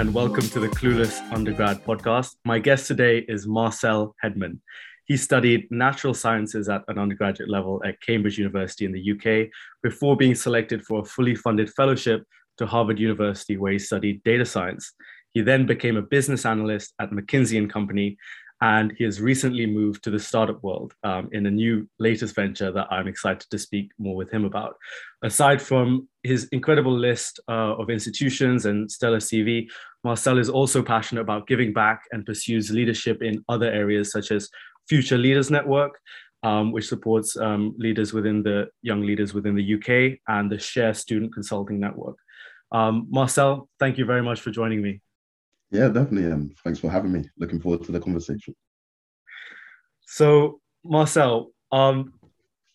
and welcome to the Clueless Undergrad podcast. My guest today is Marcel Hedman. He studied natural sciences at an undergraduate level at Cambridge University in the UK before being selected for a fully funded fellowship to Harvard University, where he studied data science. He then became a business analyst at McKinsey and Company and he has recently moved to the startup world um, in a new latest venture that I'm excited to speak more with him about. Aside from his incredible list uh, of institutions and stellar CV, Marcel is also passionate about giving back and pursues leadership in other areas such as Future Leaders Network, um, which supports um, leaders within the young leaders within the UK, and the Share Student Consulting Network. Um, Marcel, thank you very much for joining me. Yeah, definitely. And thanks for having me. Looking forward to the conversation. So, Marcel, um,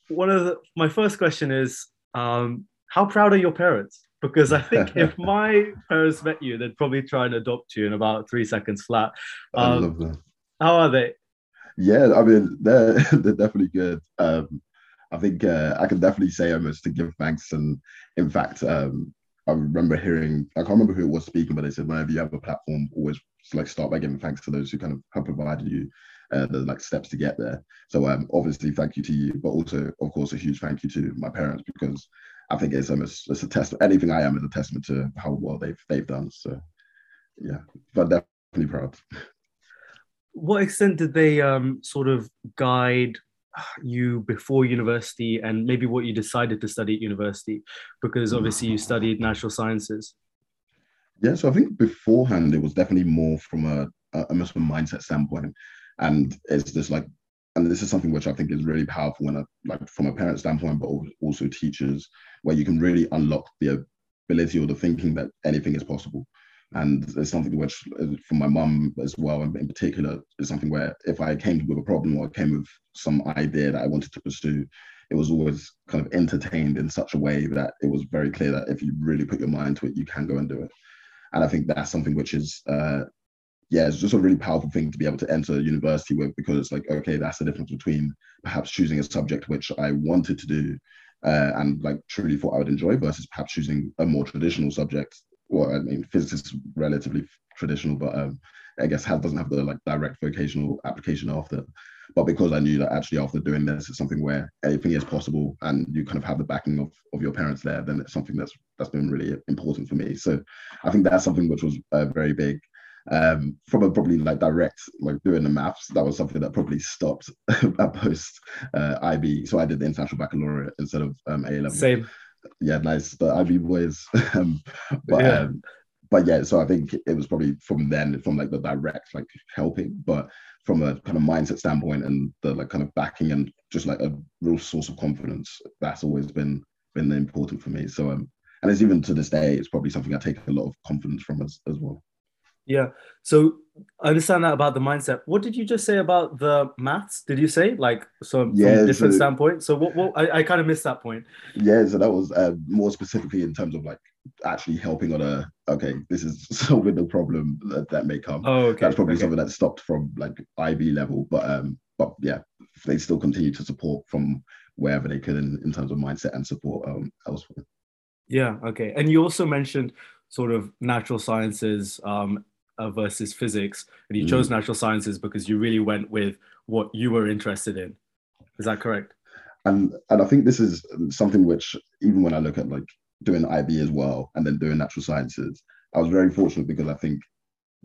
one of the, my first question is, um, how proud are your parents? Because I think if my parents met you, they'd probably try and adopt you in about three seconds flat. Um, I love that. How are they? Yeah, I mean, they're they're definitely good. Um, I think uh, I can definitely say almost to give thanks, and in fact, um, I remember hearing, I can't remember who it was speaking, but they said whenever you have a platform, always like start by giving thanks to those who kind of have provided you uh, the like steps to get there. So um, obviously thank you to you, but also of course a huge thank you to my parents because I think it's almost it's a test. Anything I am is a testament to how well they've they've done. So yeah, but definitely proud. What extent did they um, sort of guide you before university and maybe what you decided to study at university? Because obviously you studied natural sciences. Yeah so i think beforehand it was definitely more from a, a a mindset standpoint. And it's just like and this is something which i think is really powerful when a, like from a parent standpoint but also teachers where you can really unlock the ability or the thinking that anything is possible and it's something which uh, from my mum as well and in particular is something where if i came with a problem or came with some idea that i wanted to pursue it was always kind of entertained in such a way that it was very clear that if you really put your mind to it you can go and do it. And i think that's something which is uh, yeah, it's just a really powerful thing to be able to enter university with because it's like, okay, that's the difference between perhaps choosing a subject which I wanted to do uh, and like truly thought I would enjoy versus perhaps choosing a more traditional subject well, I mean, physics is relatively traditional, but um, I guess have, doesn't have the like direct vocational application after. But because I knew that actually after doing this, it's something where anything is possible, and you kind of have the backing of, of your parents there, then it's something that's that's been really important for me. So I think that's something which was uh, very big. Um, from a probably like direct like doing the maths, that was something that probably stopped at post uh, IB. So I did the international baccalaureate instead of um, A level. Same yeah, nice. The IB boys. um, but yeah. Um, but yeah, so I think it was probably from then, from like the direct like helping, but from a kind of mindset standpoint and the like kind of backing and just like a real source of confidence, that's always been been important for me. So um, and it's even to this day, it's probably something I take a lot of confidence from as as well. Yeah. So I understand that about the mindset. What did you just say about the maths? Did you say like so yeah, from different so, standpoint? So what? What I, I kind of missed that point. Yeah. So that was uh, more specifically in terms of like actually helping on a okay, this is solving the problem that, that may come. Oh, okay. That's probably okay. something that stopped from like IB level, but um, but yeah, they still continue to support from wherever they can in, in terms of mindset and support um elsewhere. Yeah. Okay. And you also mentioned sort of natural sciences um, uh, versus physics, and you mm. chose natural sciences because you really went with what you were interested in. Is that correct? And and I think this is something which even when I look at like doing IB as well and then doing natural sciences, I was very fortunate because I think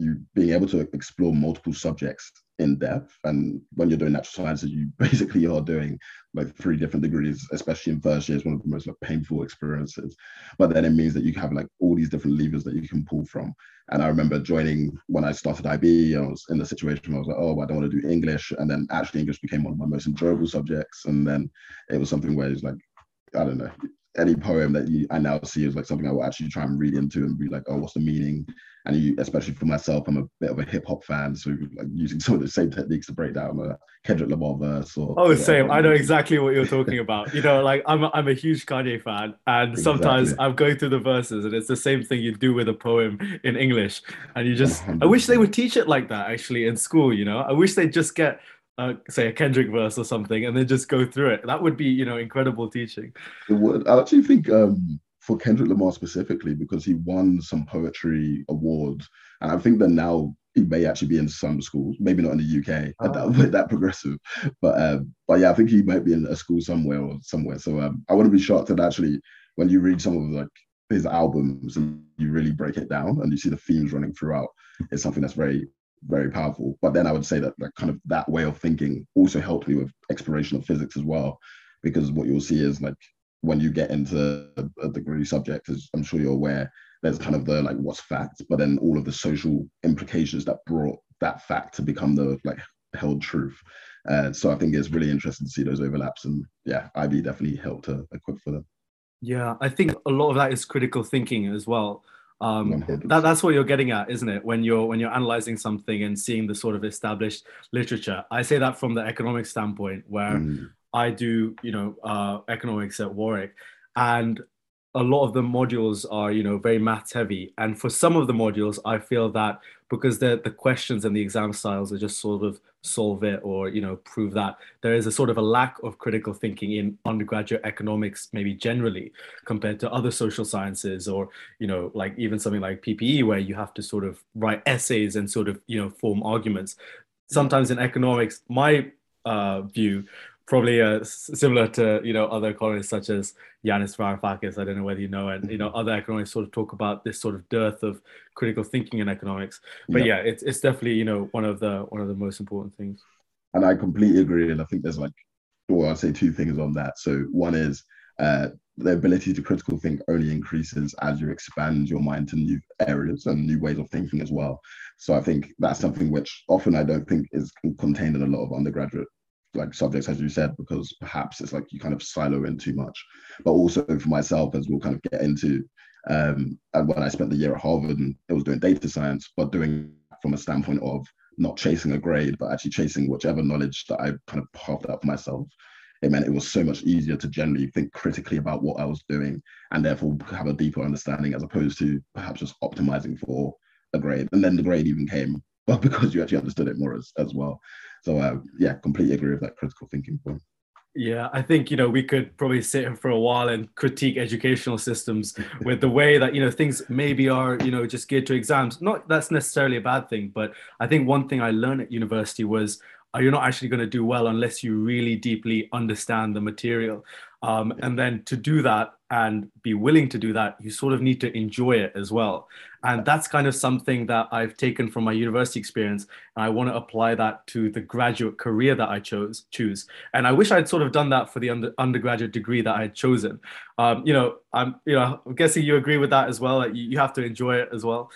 you being able to explore multiple subjects in depth. And when you're doing natural sciences, you basically are doing like three different degrees, especially in first year, is one of the most like painful experiences. But then it means that you have like all these different levers that you can pull from. And I remember joining when I started IB, I was in the situation where I was like, oh, I don't want to do English. And then actually English became one of my most enjoyable subjects. And then it was something where it's like, I don't know, any poem that you I now see is like something I will actually try and read into and be like, oh, what's the meaning? And you, especially for myself, I'm a bit of a hip hop fan, so like using some of the same techniques to break down a Kendrick Lamar verse. Or oh, same. I know exactly what you're talking about. You know, like I'm a, I'm a huge Kanye fan, and exactly. sometimes I'm going through the verses, and it's the same thing you do with a poem in English, and you just. 100%. I wish they would teach it like that actually in school. You know, I wish they just get uh, say a Kendrick verse or something, and then just go through it. That would be, you know, incredible teaching. It would. I actually think um, for Kendrick Lamar specifically, because he won some poetry awards, and I think that now he may actually be in some schools, maybe not in the UK, oh. that, that progressive, but um, but yeah, I think he might be in a school somewhere or somewhere. So um, I wouldn't be shocked that actually when you read some of like his albums and you really break it down and you see the themes running throughout, it's something that's very very powerful. But then I would say that that kind of that way of thinking also helped me with exploration of physics as well, because what you'll see is like when you get into a, degree subject, as I'm sure you're aware, there's kind of the like what's fact, but then all of the social implications that brought that fact to become the like held truth. Uh, so I think it's really interesting to see those overlaps, and yeah, IB definitely helped to equip for them. Yeah, I think a lot of that is critical thinking as well. Um, that, that's what you're getting at, isn't it? When you're when you're analyzing something and seeing the sort of established literature. I say that from the economic standpoint, where mm. I do, you know, uh, economics at Warwick, and a lot of the modules are you know very maths heavy and for some of the modules i feel that because the the questions and the exam styles are just sort of solve it or you know prove that. There is a sort of a lack of critical thinking in undergraduate economics maybe generally compared to other social sciences or you know like even something like ppe where you have to sort of write essays and sort of you know form arguments. Sometimes in economics my uh, view probably uh, similar to you know other economists such as Yanis Varoufakis. I don't know whether you know, and you know other economists sort of talk about this sort of dearth of critical thinking in economics. But yeah, yeah it's it's definitely you know one of the one of the most important things. And I completely agree. And I think there's like, well, I'll say two things on that. So one is uh, the ability to critical think only increases as you expand your mind to new areas and new ways of thinking as well. So I think that's something which often I don't think is contained in a lot of undergraduate like subjects as you said because perhaps it's like you kind of silo in too much. But also for myself as we'll kind of get into um and when i spent the year at harvard and it was doing data science but doing from a standpoint of not chasing a grade but actually chasing whichever knowledge that i kind of carved out for myself it meant it was so much easier to generally think critically about what i was doing and therefore have a deeper understanding as opposed to perhaps just optimizing for a grade. And then the grade even came well because you actually understood it more as, as well so uh, yeah, completely agree with that critical thinking point. Yeah, I think you know we could probably sit here for a while and critique educational systems with the way that you know things maybe are you know just geared to exams. Not that's necessarily a bad thing, but I think one thing I learned at university was uh, you're not actually going to do well unless you really deeply understand the material. Um, and then to do that and be willing to do that, you sort of need to enjoy it as well. And that's kind of something that I've taken from my university experience. And I want to apply that to the graduate career that I chose choose. And I wish I'd sort of done that for the under, undergraduate degree that I had chosen. Um, you know, I'm you know I'm guessing you agree with that as well. Like you, you have to enjoy it as well.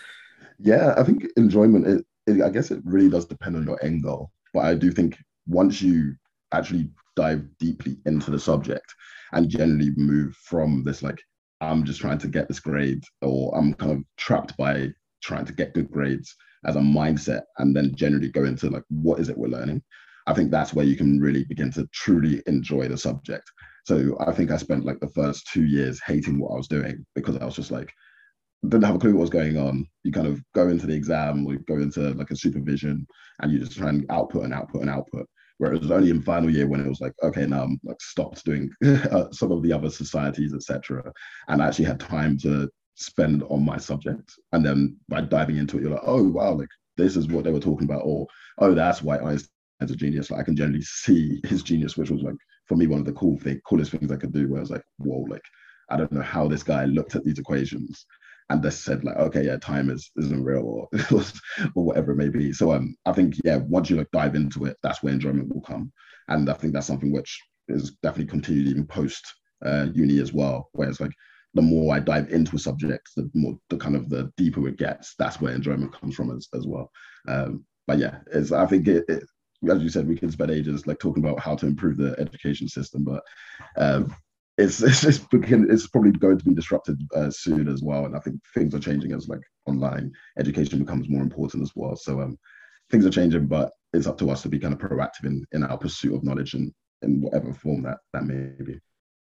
Yeah, I think enjoyment. It, it, I guess it really does depend on your end goal. But I do think once you actually dive deeply into the subject and generally move from this like I'm just trying to get this grade or I'm kind of trapped by trying to get good grades as a mindset and then generally go into like what is it we're learning I think that's where you can really begin to truly enjoy the subject. So I think I spent like the first two years hating what I was doing because I was just like, didn't have a clue what was going on. You kind of go into the exam or go into like a supervision and you just try and output and output and output. Whereas it was only in final year when it was like, okay, now I'm like stopped doing uh, some of the other societies, etc., and I actually had time to spend on my subject. And then by diving into it, you're like, oh wow, like this is what they were talking about, or oh, that's why Einstein's a genius. Like I can generally see his genius, which was like for me one of the cool thing, coolest things I could do. Where I was like, whoa, like I don't know how this guy looked at these equations and they said like, okay, yeah, time is isn't real or or whatever it may be. So um, I think yeah, once you like dive into it, that's where enjoyment will come, and I think that's something which is definitely continued even post uh, uni as well, where it's like the more I dive into a subject, the more the kind of the deeper it gets. That's where enjoyment comes from as, as well. Um, but yeah, it's I think it, it, as you said, we can spend ages like talking about how to improve the education system, but um, it's it's just begin, it's probably going to be disrupted uh, soon as well. And I think things are changing as like online education becomes more important as well. So um, things are changing, but it's up to us to be kind of proactive in in our pursuit of knowledge and in whatever form that that may be.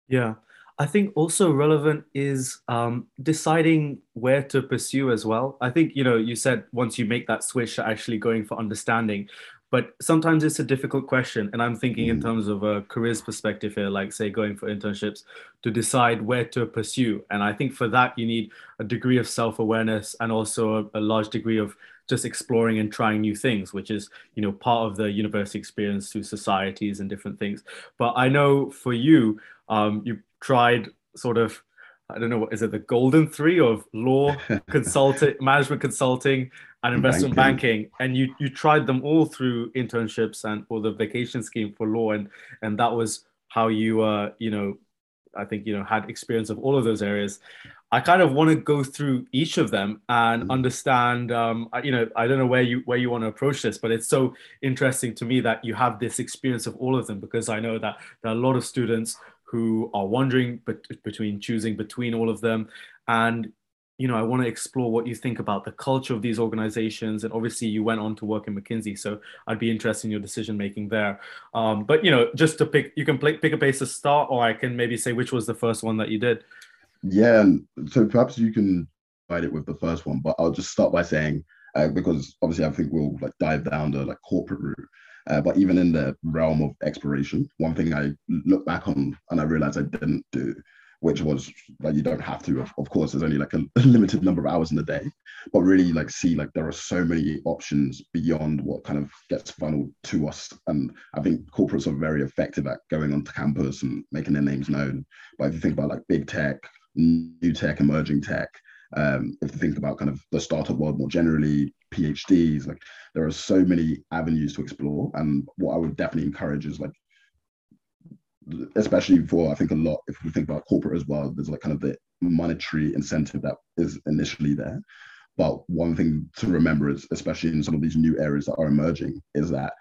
Yeah. I think also relevant is um, deciding where to pursue as well. I think, you know, you said once you make that switch, actually going for understanding, but sometimes it's a difficult question and i'm thinking in mm. terms of a careers perspective here like say going for internships to decide where to pursue and i think for that you need a degree of self-awareness and also a, a large degree of just exploring and trying new things which is you know part of the university experience through societies and different things but i know for you um, you tried sort of I don't know what is it the golden three of law, consulting, management consulting, and investment banking. banking. And you you tried them all through internships and or the vacation scheme for law, and and that was how you uh you know I think you know had experience of all of those areas. I kind of want to go through each of them and mm-hmm. understand. Um, you know, I don't know where you where you want to approach this, but it's so interesting to me that you have this experience of all of them because I know that there are a lot of students who are wondering bet- between choosing between all of them and you know i want to explore what you think about the culture of these organizations and obviously you went on to work in mckinsey so i'd be interested in your decision making there. Um, but you know just to pick you can play, pick a base to start or i can maybe say which was the first one that you did. Yeah so perhaps you can fight it with the first one but i'll just start by saying uh, because obviously i think we'll like dive down the like corporate route uh, but even in the realm of exploration, one thing I look back on and I realized I didn't do, which was like you don't have to. Of, of course, there's only like a, limited number of hours in the day, but really like see like there are so many options beyond what kind of gets funneled to us. And I think corporates are very effective at going onto campus and making their names known. But if you think about like big tech, new tech, emerging tech, um, if you think about kind of the startup world more generally, PhDs, like there are so many avenues to explore. And what I would definitely encourage is like, especially for I think a lot, if we think about corporate as well, there's like kind of the monetary incentive that is initially there. But one thing to remember is, especially in some of these new areas that are emerging, is that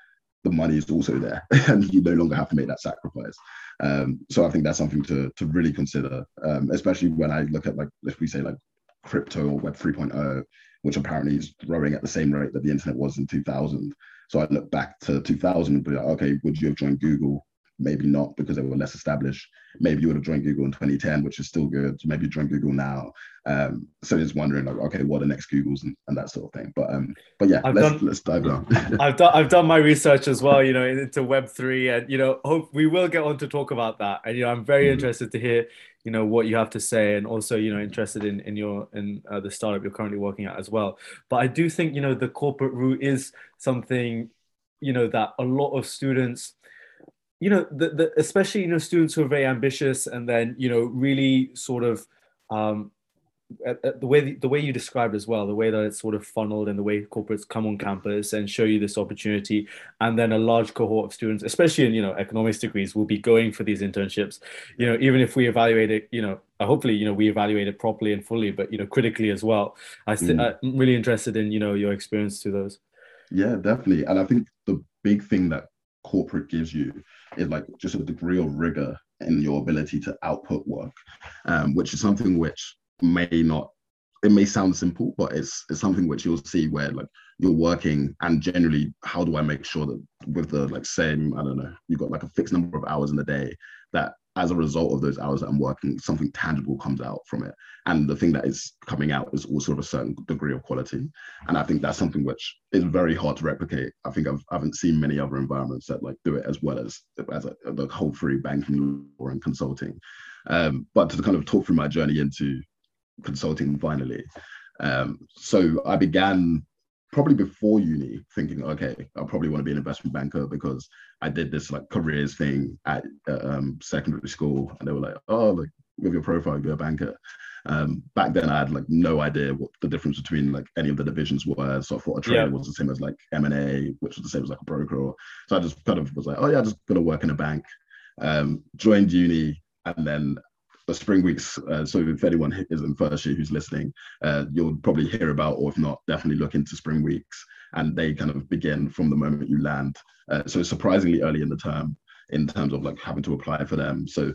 the money is also there and you no longer have to make that sacrifice. Um, so I think that's something to, to really consider, um, especially when I look at like, if we say like crypto or Web 3.0, which apparently is growing at the same rate that the internet was in 2000. So I look back to 2000 and be like, okay, would you have joined Google? Maybe not because they were less established. Maybe you would have joined Google in 2010, which is still good. Maybe you join Google now. Um, so just wondering, like, okay, what are the next Googles and, and that sort of thing. But um, but yeah, I've let's done, let's dive down. I've done I've done my research as well, you know, into Web three, and you know, hope we will get on to talk about that. And you know, I'm very mm-hmm. interested to hear you know what you have to say and also you know interested in in your in uh, the startup you're currently working at as well but i do think you know the corporate route is something you know that a lot of students you know the, the especially you know students who are very ambitious and then you know really sort of um, the way the way you described as well, the way that it's sort of funneled and the way corporates come on campus and show you this opportunity, and then a large cohort of students, especially in you know economics degrees, will be going for these internships. You know, even if we evaluate it, you know, hopefully you know we evaluate it properly and fully, but you know critically as well. I st- mm. I'm really interested in you know your experience to those. Yeah, definitely, and I think the big thing that corporate gives you is like just a degree of rigor in your ability to output work, um, which is something which may not it may sound simple, but it's it's something which you'll see where like you're working and generally how do I make sure that with the like same, I don't know, you've got like a fixed number of hours in the day that as a result of those hours that I'm working, something tangible comes out from it. And the thing that is coming out is also of a certain degree of quality. And I think that's something which is very hard to replicate. I think I've, I haven't seen many other environments that like do it as well as, as a, the whole free banking or in consulting. Um, but to kind of talk through my journey into consulting finally. Um, so I began probably before uni thinking, okay, I probably want to be an investment banker because I did this like careers thing at uh, um, secondary school, and they were like, oh, like with your profile, you're a banker. Um, back then, I had like no idea what the difference between like any of the divisions were. So I thought a trader yeah. was the same as like M and A, which was the same as like a broker. So I just kind of was like, oh yeah, I'm just gonna work in a bank. Um, joined uni, and then the spring weeks. Uh, so if anyone is in first year who's listening, uh, you'll probably hear about, or if not, definitely look into spring weeks, and they kind of begin from the moment you land. Uh, so surprisingly early in the term, in terms of like having to apply for them. So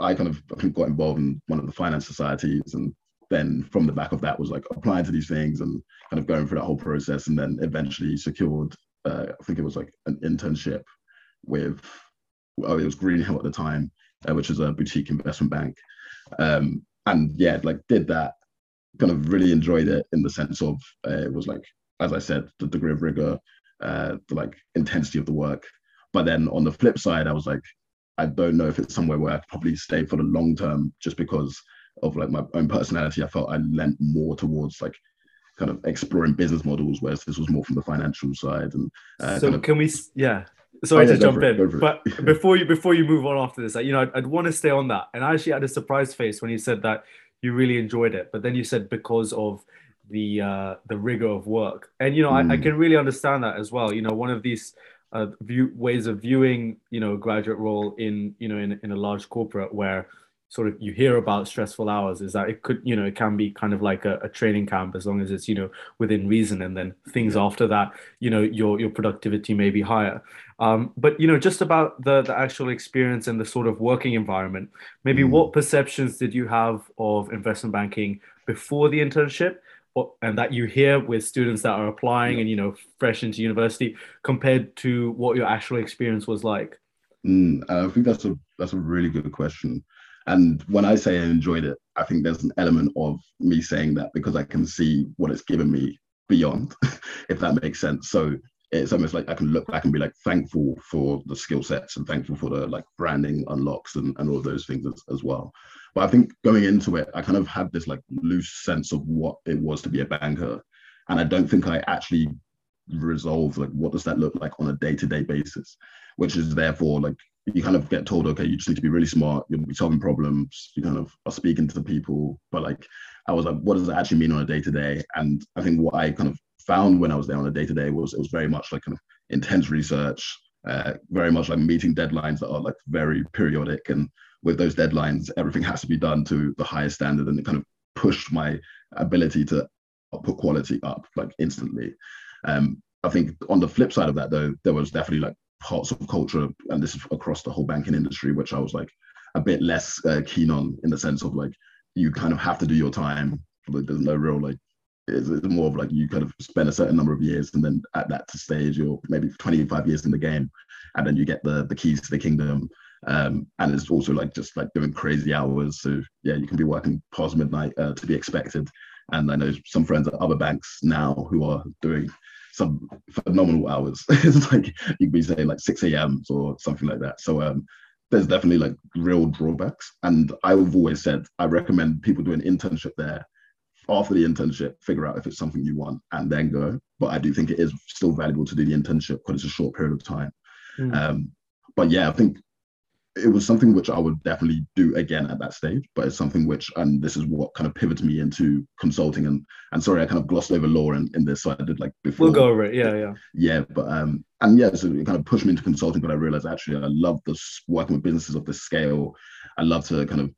I kind of got involved in one of the finance societies, and then from the back of that was like applying to these things and kind of going through that whole process, and then eventually secured. Uh, I think it was like an internship with. Oh, it was Greenhill at the time, uh, which is a boutique investment bank. Um, and yeah, like did that, kind of really enjoyed it in the sense of uh, it was like, as I said, the degree of rigor, uh, the like intensity of the work. But then on the flip side, I was like, I don't know if it's somewhere where I could probably stay for the long term, just because of like my own personality. I felt I lent more towards like kind of exploring business models, whereas this was more from the financial side. And uh, so, kind of, can we? Yeah, sorry oh, yeah, to jump in, but before you before you move on after this, you know, I'd, I'd, want to stay on that. And I actually had a surprise face when you said that you really enjoyed it, but then you said because of the uh, the rigor of work, and you know, mm. I, I, hmm. can really understand that as well. You know, one of these uh, view ways of viewing, you know, graduate role in you know in in a large corporate where sort of you hear about stressful hours is that it could you know it can be kind of like a, a, training camp as long as it's you know within reason and then things after that you know your your productivity may be higher. Um, but you know just about the the actual experience and the sort of working environment maybe mm. what perceptions did you have of investment banking before the internship or, and that you hear with students that are applying and you know fresh into university compared to what your actual experience was like? Mm, i think that's a that's a really good question and when I say I enjoyed it, I think there's an element of me saying that because I can see what it's given me beyond, if that makes sense. So it's almost like I can look back and be like thankful for the skill sets and thankful for the like branding unlocks and, and all those things as, as well. But I think going into it, I kind of had this like loose sense of what it was to be a banker. And I don't think I actually resolve like what does that look like on a day-to-day basis, which is therefore like you kind of get told, okay, you just need to be really smart. You'll be solving problems. You kind of are speaking to the people. But like, I was like, what does it actually mean on a day to day? And I think what I kind of found when I was there on a day to day was it was very much like kind of intense research, uh, very much like meeting deadlines that are like very periodic. And with those deadlines, everything has to be done to the highest standard. And it kind of pushed my ability to put quality up like instantly. Um, I think on the flip side of that, though, there was definitely like parts of culture, and this is across the whole banking industry, which I was like a bit less uh, keen on in the sense of like you kind of have to do your time. Like, there's no real like it's, it's, more of like you kind of spend a certain number of years and then at that stage you're maybe 25 years in the game and then you get the the keys to the kingdom. Um, and it's also like just like doing crazy hours. So yeah you can be working past midnight uh, to be expected. And i know some friends at other banks now who are doing some phenomenal hours. it's like you could be saying like 6 a.m. or something like that. So um, there's definitely like real drawbacks. And I've always said I recommend people do an internship there. After the internship, figure out if it's something you want and then go. But I do think it is still valuable to do the internship because it's a short period of time. Mm. Um, but yeah, I think it was something which I would definitely do again at that stage, but it's something which, and this is what kind of pivoted me into consulting. And and sorry, I kind of glossed over law in, in this, so I did like before. We'll go over it, yeah, yeah, yeah. But um, and yeah, so it kind of pushed me into consulting. But I realized actually I love this working with businesses of this scale. I love to kind of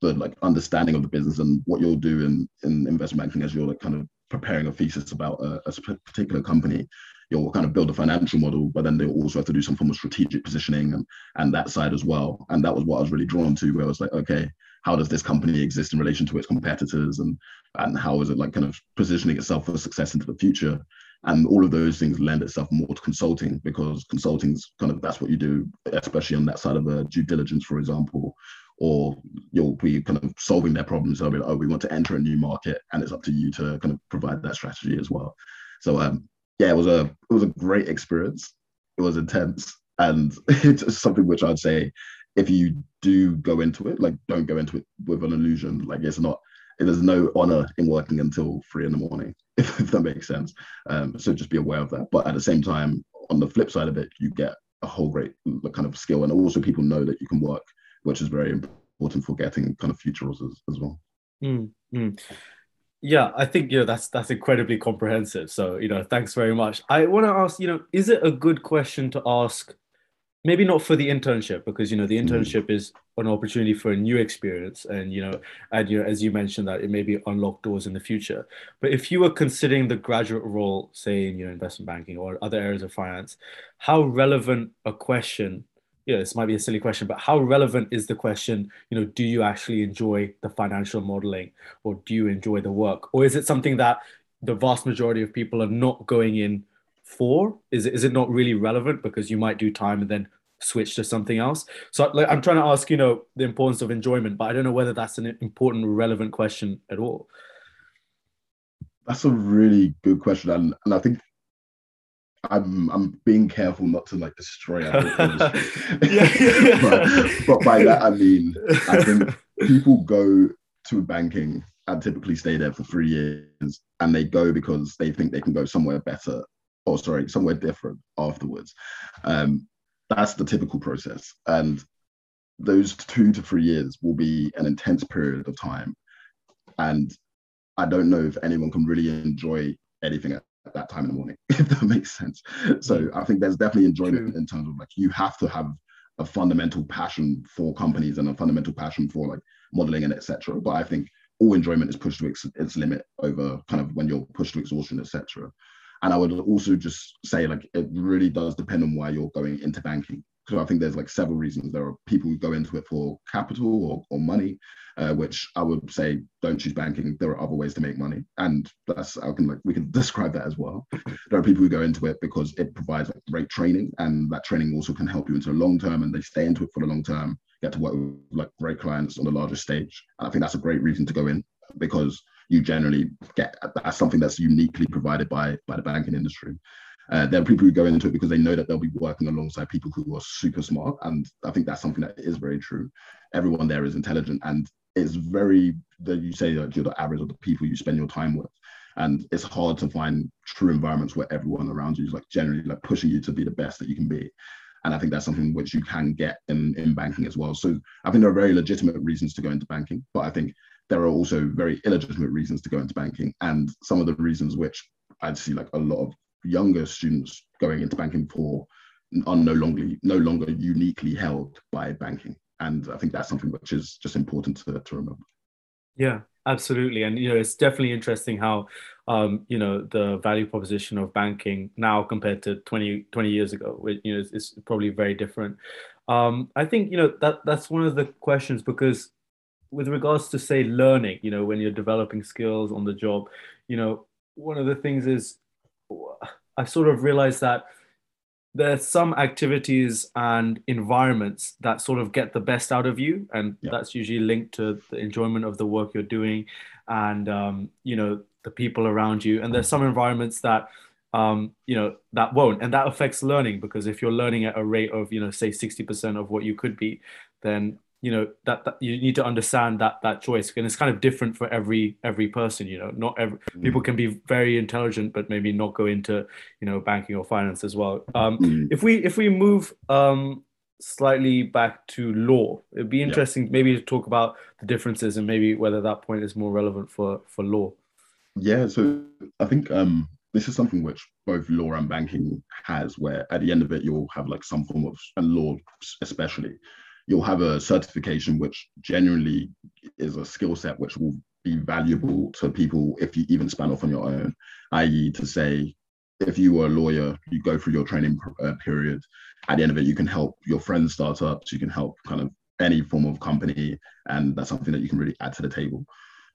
the like understanding of the business and what you'll do in in investment banking as you're like kind of preparing a thesis about a, a particular company you'll kind of build a financial model, but then they'll also have to do some form of strategic positioning and and that side as well. And that was what I was really drawn to, where I was like, okay, how does this company exist in relation to its competitors, and and how is it like kind of positioning itself for success into the future? And all of those things lend itself more to consulting because consulting's kind of that's what you do, especially on that side of a due diligence, for example, or you'll be kind of solving their problems. They'll be like, oh, we want to enter a new market, and it's up to you to kind of provide that strategy as well. So um, yeah, it was a it was a great experience. It was intense, and it's something which I'd say if you do go into it, like don't go into it with an illusion. Like it's not. There's no honor in working until three in the morning, if, if that makes sense. Um, so just be aware of that. But at the same time, on the flip side of it, you get a whole great kind of skill, and also people know that you can work, which is very important for getting kind of future roles as, as well. Mm-hmm. Yeah, I think you know that's that's incredibly comprehensive. So you know, thanks very much. I want to ask, you know, is it a good question to ask? Maybe not for the internship because you know the mm. internship is an opportunity for a new experience, and you know, and you know, as you mentioned that it may be unlock doors in the future. But if you were considering the graduate role, say in you know investment banking or other areas of finance, how relevant a question you know, this might be a silly question, but how relevant is the question, you know, do you actually enjoy the financial modeling or do you enjoy the work? Or is it something that the vast majority of people are not going in for? Is it, is it not really relevant because you might do time and then switch to something else? So like, I'm trying to ask, you know, the importance of enjoyment, but I don't know whether that's an important, relevant question at all. That's a really good question. And, and I think I'm I'm being careful not to like destroy yeah, yeah. but, but by that I mean I think people go to banking and typically stay there for three years and they go because they think they can go somewhere better or sorry somewhere different afterwards. Um, that's the typical process. And those two to three years will be an intense period of time. And i don't know if anyone can really enjoy anything at at that time in the morning, if that makes sense. So mm. I think there's definitely enjoyment True. in terms of like you have to have a fundamental passion for companies and a fundamental passion for like modeling and etc. But I think all enjoyment is pushed to its, its limit over kind of when you're pushed to exhaustion, etc. And I would also just say like it really does depend on why you're going into banking because I think there's like several reasons. There are people who go into it for capital or, or money, uh, which I would say don't choose banking. There are other ways to make money, and that's I can like we can describe that as well. There are people who go into it because it provides like, great training, and that training also can help you into the long term, and they stay into it for the long term. Get to work with like great clients on the larger stage, and I think that's a great reason to go in because you generally get that's something that's uniquely provided by by the banking industry. Uh, there are people who go into it because they know that they'll be working alongside people who are super smart. And I think that's something that is very true. Everyone there is intelligent and it's very, that you say that you're the average of the people you spend your time with. And it's hard to find true environments where everyone around you is like generally like pushing you to be the best that you can be. And I think that's something which you can get in, in banking as well. So I think there are very legitimate reasons to go into banking, but I think there are also very illegitimate reasons to go into banking. And some of the reasons which I'd see like a lot of younger students going into banking for are no longer no longer uniquely held by banking. And i think that's something which is just important to, to remember. Yeah absolutely. And you know it's definitely interesting how um, you know the value proposition of banking now compared to 20 20 years ago you know it's, it's probably very different. Um, i think you know that that's one of the questions because with regards to say learning you know when you're developing skills on the job you know one of the things is I sort of realized that there's some activities and environments that sort of get the best out of you and yeah. that's usually linked to the enjoyment of the work you're doing and um, you know the people around you and there's some environments that um, you know that won't and that affects learning because if you're learning at a rate of you know say 60% of what you could be then you know that, that, you need to understand that that choice and it's kind of different for every every person you know not every mm. people can be very intelligent but maybe not go into you know banking or finance as well um, mm. if we if we move um, slightly back to law it'd be interesting yeah. maybe to talk about the differences and maybe whether that point is more relevant for for law yeah so i think um this is something which both law and banking has where at the end of it you'll have like some form of and law especially you'll have a certification which generally is a skill set which will be valuable to people if you even span off on your own, i.e., to say, if you were a lawyer, you go through your training uh, period. At the end of it, you can help your friends start startups, you can help kind of any form of company, and that's something that you can really add to the table.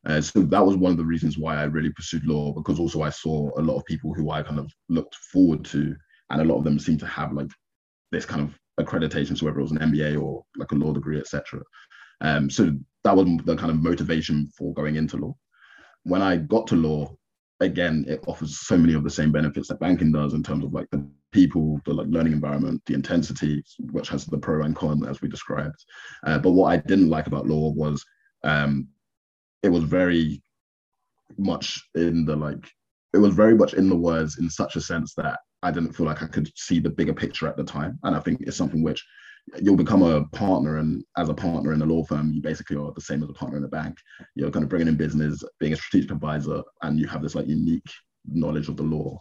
Uh, so that was one of the reasons why I really pursued law because also I saw a lot of people who I kind of looked forward to, and a lot of them seem to have like this kind of accreditation, so whether it was an MBA or like a law degree, etc. Um, so that was the kind of motivation for going into law. When I got to law, again, it offers so many of the same benefits that banking does in terms of like the people, the like learning environment, the intensity, which has the pro and con as we described. Uh, but what I didn't like about law was um, it was very much in the like it was very much in the words in such a sense that I didn't feel like I could see the bigger picture at the time. And I think it's something which you'll become a partner. And as a partner in a law firm, you basically are the same as a partner in a bank. You're kind of bringing in business, being a strategic advisor, and you have this like unique knowledge of the law.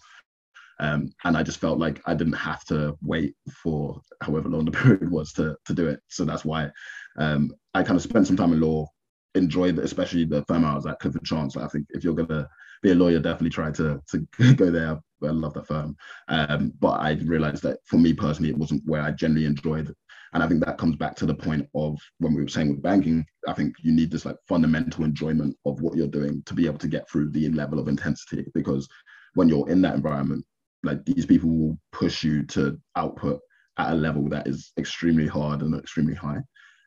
Um, and I just felt like I didn't have to wait for however long the period was to, to do it. So that's why um, I kind of spent some time in law, enjoyed especially the firm I was at, Clifford Chance. I think if you're going to be a lawyer, definitely try to, to go there. I love that firm. Um, but I realized that for me personally, it wasn't where I generally enjoyed And I think that comes back to the point of when we were saying with banking, I think you need this like fundamental enjoyment of what you're doing to be able to get through the level of intensity. Because when you're in that environment, like these people will push you to output at a level that is extremely hard and extremely high.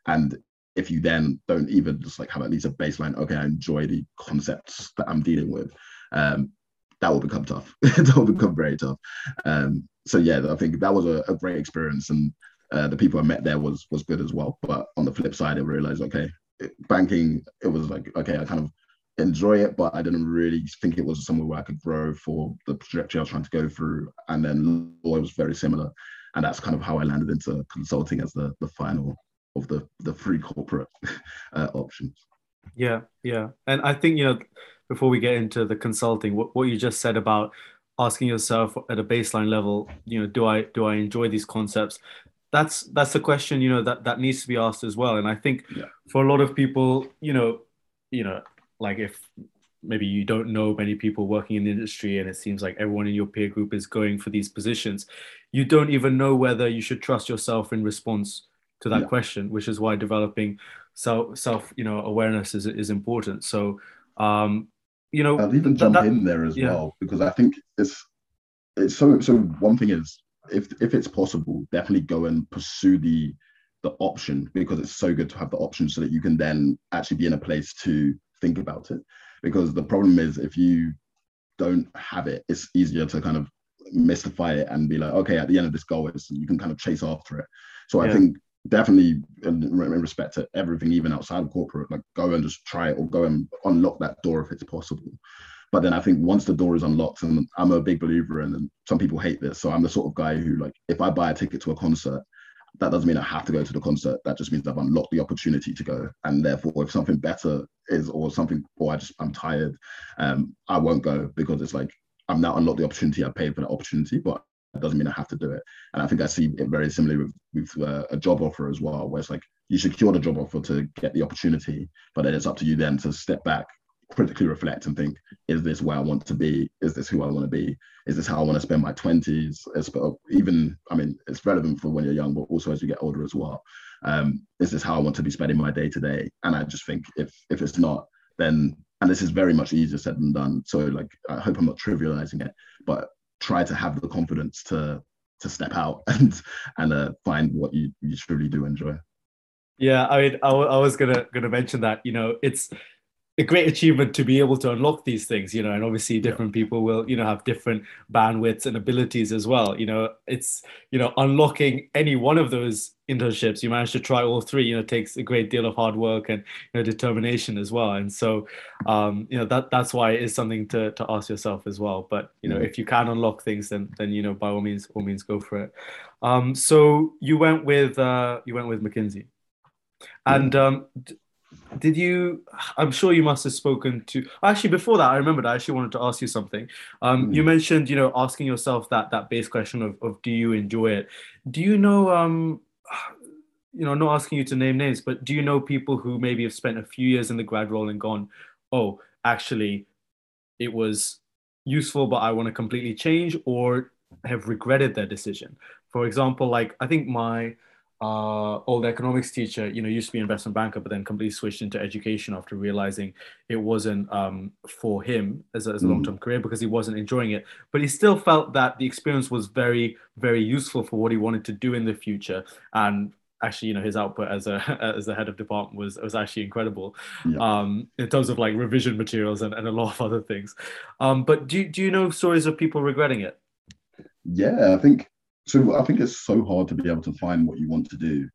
And if you then don't even just like have at least a baseline, okay, I enjoy the concepts that I'm dealing with, um, that will become tough. that will become very tough. Um, so yeah, I think that was a, a great experience, and uh, the people I met there was was good as well. But on the flip side, I realized, okay, banking, it was like, okay, I kind of enjoy it, but I didn't really think it was somewhere where I could grow for the trajectory I was trying to go through. And then law was very similar, and that's kind of how I landed into consulting as the the final of the the three corporate uh, options. Yeah, yeah, and I think you know before we get into the consulting, what, what you just said about asking yourself at a baseline level, you know, do I do I enjoy these concepts? That's that's the question you know that that needs to be asked as well. And I think yeah. for a lot of people, you know, you know, like if maybe you don't know many people working in the industry and it seems like everyone in your peer group is going for these positions you don't even know whether you should trust yourself in response to that yeah. question, which is why developing self self you know awareness is is important. So um, you know, I'll even jump that, in there as yeah. well because I think it's it's so so. One thing is if if it's possible, definitely go and pursue the the option because it's so good to have the option so that you can then actually be in a place to think about it. Because the problem is if you don't have it, it's easier to kind of mystify it and be like, okay, at the end of this goal, is you can kind of chase after it. So yeah. I think definitely in, respect to everything, even outside of corporate, like go and just try it or go and unlock that door if it's possible. But then I think once the door is unlocked, and I'm a big believer and some people hate this, so I'm the sort of guy who like if I buy a ticket to a concert, that doesn't mean I have to go to the concert. That just means I've unlocked the opportunity to go. And therefore, if something better is or something, or I just I'm tired, um, I won't go because it's like I'm now unlocked the opportunity. I paid for that opportunity, but doesn't mean I have to do it. And I think I see it very similarly with, with uh, a job offer as well, where it's like you secure the job offer to get the opportunity, but then it's up to you then to step back, critically reflect and think, is this where I want to be? Is this who I want to be? Is this how I want to spend my 20s? It's, even, I mean, it's relevant for when you're young, but also as you get older as well. Um, is this how I want to be spending my day to day? And I just think if if it's not, then and this is very much easier said than done. So like I hope I'm not trivializing it, but try to have the confidence to to step out and and uh, find what you, you truly do enjoy. Yeah, I mean, I, I was gonna gonna mention that you know it's a great achievement to be able to unlock these things you know and obviously different yeah. people will you know have different bandwidths and abilities as well. You know it's you know unlocking any one of those internships you manage to try all three you know takes a great deal of hard work and you know determination as well. And so um you know that that's why it is something to to ask yourself as well. But you know yeah. if you can unlock things then then you know by all means all means go for it. Um so you went with uh you went with mckinsey. And um did you i'm sure you must have spoken to actually before that i remembered i actually wanted to ask you something. Um, mm. you mentioned you know asking yourself that that base question of, of do you enjoy it? Do you know um you know not asking you to name names but do you know people who maybe have spent a few years in the grad role and gone oh actually it was useful but i want to completely change or have regretted their decision? For example like i think my uh, old economics teacher, you know, used to be an investment banker, but then completely switched into education after realizing it wasn't um, for him as a, as a mm. long-term career because he wasn't enjoying it. But he still felt that the experience was very, very useful for what he wanted to do in the future. And actually, you know, his output as a as the head of department was was actually incredible yeah. um, in terms of like revision materials and, and a lot of other things. Um, but do do you know stories of people regretting it? Yeah, I think so I think it's so hard to be able to find what you want to do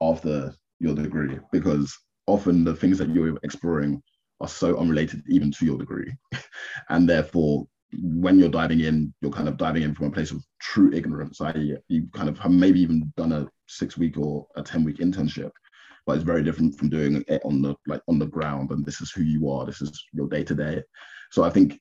after your degree because often the things that you're exploring are so unrelated even to your degree. and therefore, when you're diving in, you're kind of diving in from a place of true ignorance. I you kind of have maybe even done a six week or a 10 week internship, but it's very different from doing it on the like on the ground. And this is who you are, this is your day to day. So I think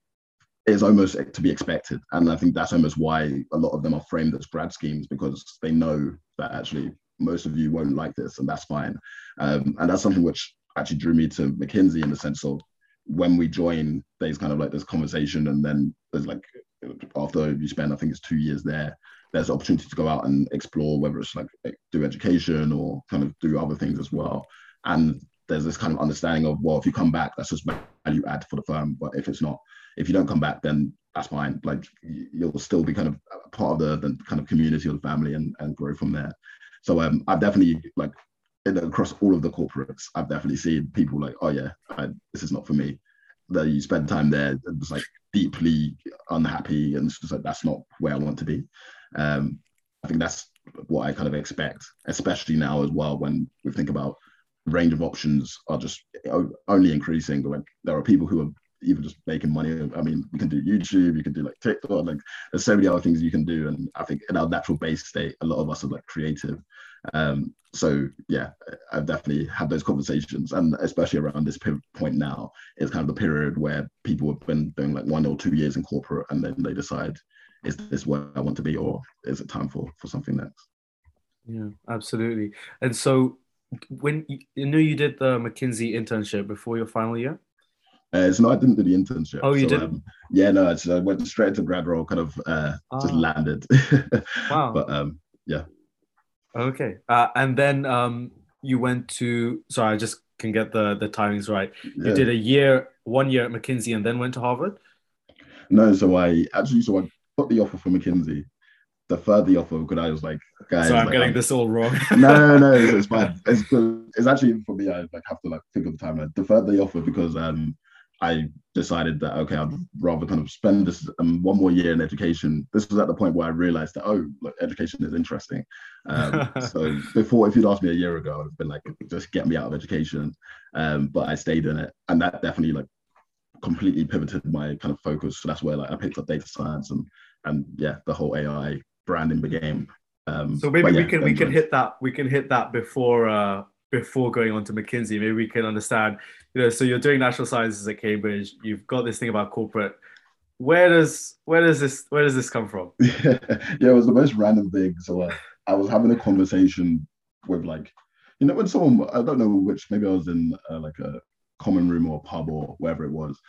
is almost to be expected. And I think that's almost why a lot of them are framed as grad schemes because they know that actually most of you won't like this and that's fine. Um, and that's something which actually drew me to McKinsey in the sense of when we join, there's kind of like this conversation and then there's like after you spend, I think it's two years there, there's opportunity to go out and explore whether it's like do education or kind of do other things as well. And there's this kind of understanding of well, if you come back, that's just value add for the firm. But if it's not, if you don't come back, then that's fine. Like you'll still be kind of part of the, the kind of community or the family and, and grow from there. So um, I've definitely like across all of the corporates, I've definitely seen people like, oh yeah, I, this is not for me. That you spend time there, it's like deeply unhappy, and it's just like that's not where I want to be. Um, I think that's what I kind of expect, especially now as well when we think about range of options are just only increasing. Like there are people who are even just making money. I mean, you can do YouTube, you can do like TikTok, like there's so many other things you can do. And I think in our natural base state, a lot of us are like creative. Um, so yeah, I've definitely had those conversations, and especially around this point now, it's kind of the period where people have been doing like one or two years in corporate, and then they decide, is this where I want to be, or is it time for for something next? Yeah, absolutely. And so, when you, you know you did the McKinsey internship before your final year. Uh, so no, I didn't do the internship. Oh, you so, did? Um, yeah, no, I went straight to grad role, kind of uh, just ah. landed. wow. But um, yeah. Okay, uh, and then um, you went to. Sorry, I just can get the the timings right. You yeah. did a year, one year at McKinsey, and then went to Harvard. No, so I actually so I got the offer from McKinsey. The further the offer because I was like, guys, so I'm like, getting I'm, this all wrong. no, no, no, it's, it's fine. It's, it's actually for me. I like have to like think of the timeline. The further the offer because um I decided that okay, I'd rather kind of spend this um, one more year in education. This was at the point where I realized that oh, look, education is interesting. Um, so before, if you'd asked me a year ago, I'd been like, just get me out of education. Um, but I stayed in it, and that definitely like completely pivoted my kind of focus. So that's where like I picked up data science and and yeah, the whole AI branding became. Um, so maybe yeah, we can we can hit that we can hit that before uh, before going on to McKinsey. Maybe we can understand, you know, so you're doing natural sciences at Cambridge. You've got this thing about corporate. Where does where does this where does this come from? Yeah, yeah it was the most random thing. So I was having a conversation with like, you know, when someone I don't know which maybe I was in uh, like a common room or a pub or wherever it was,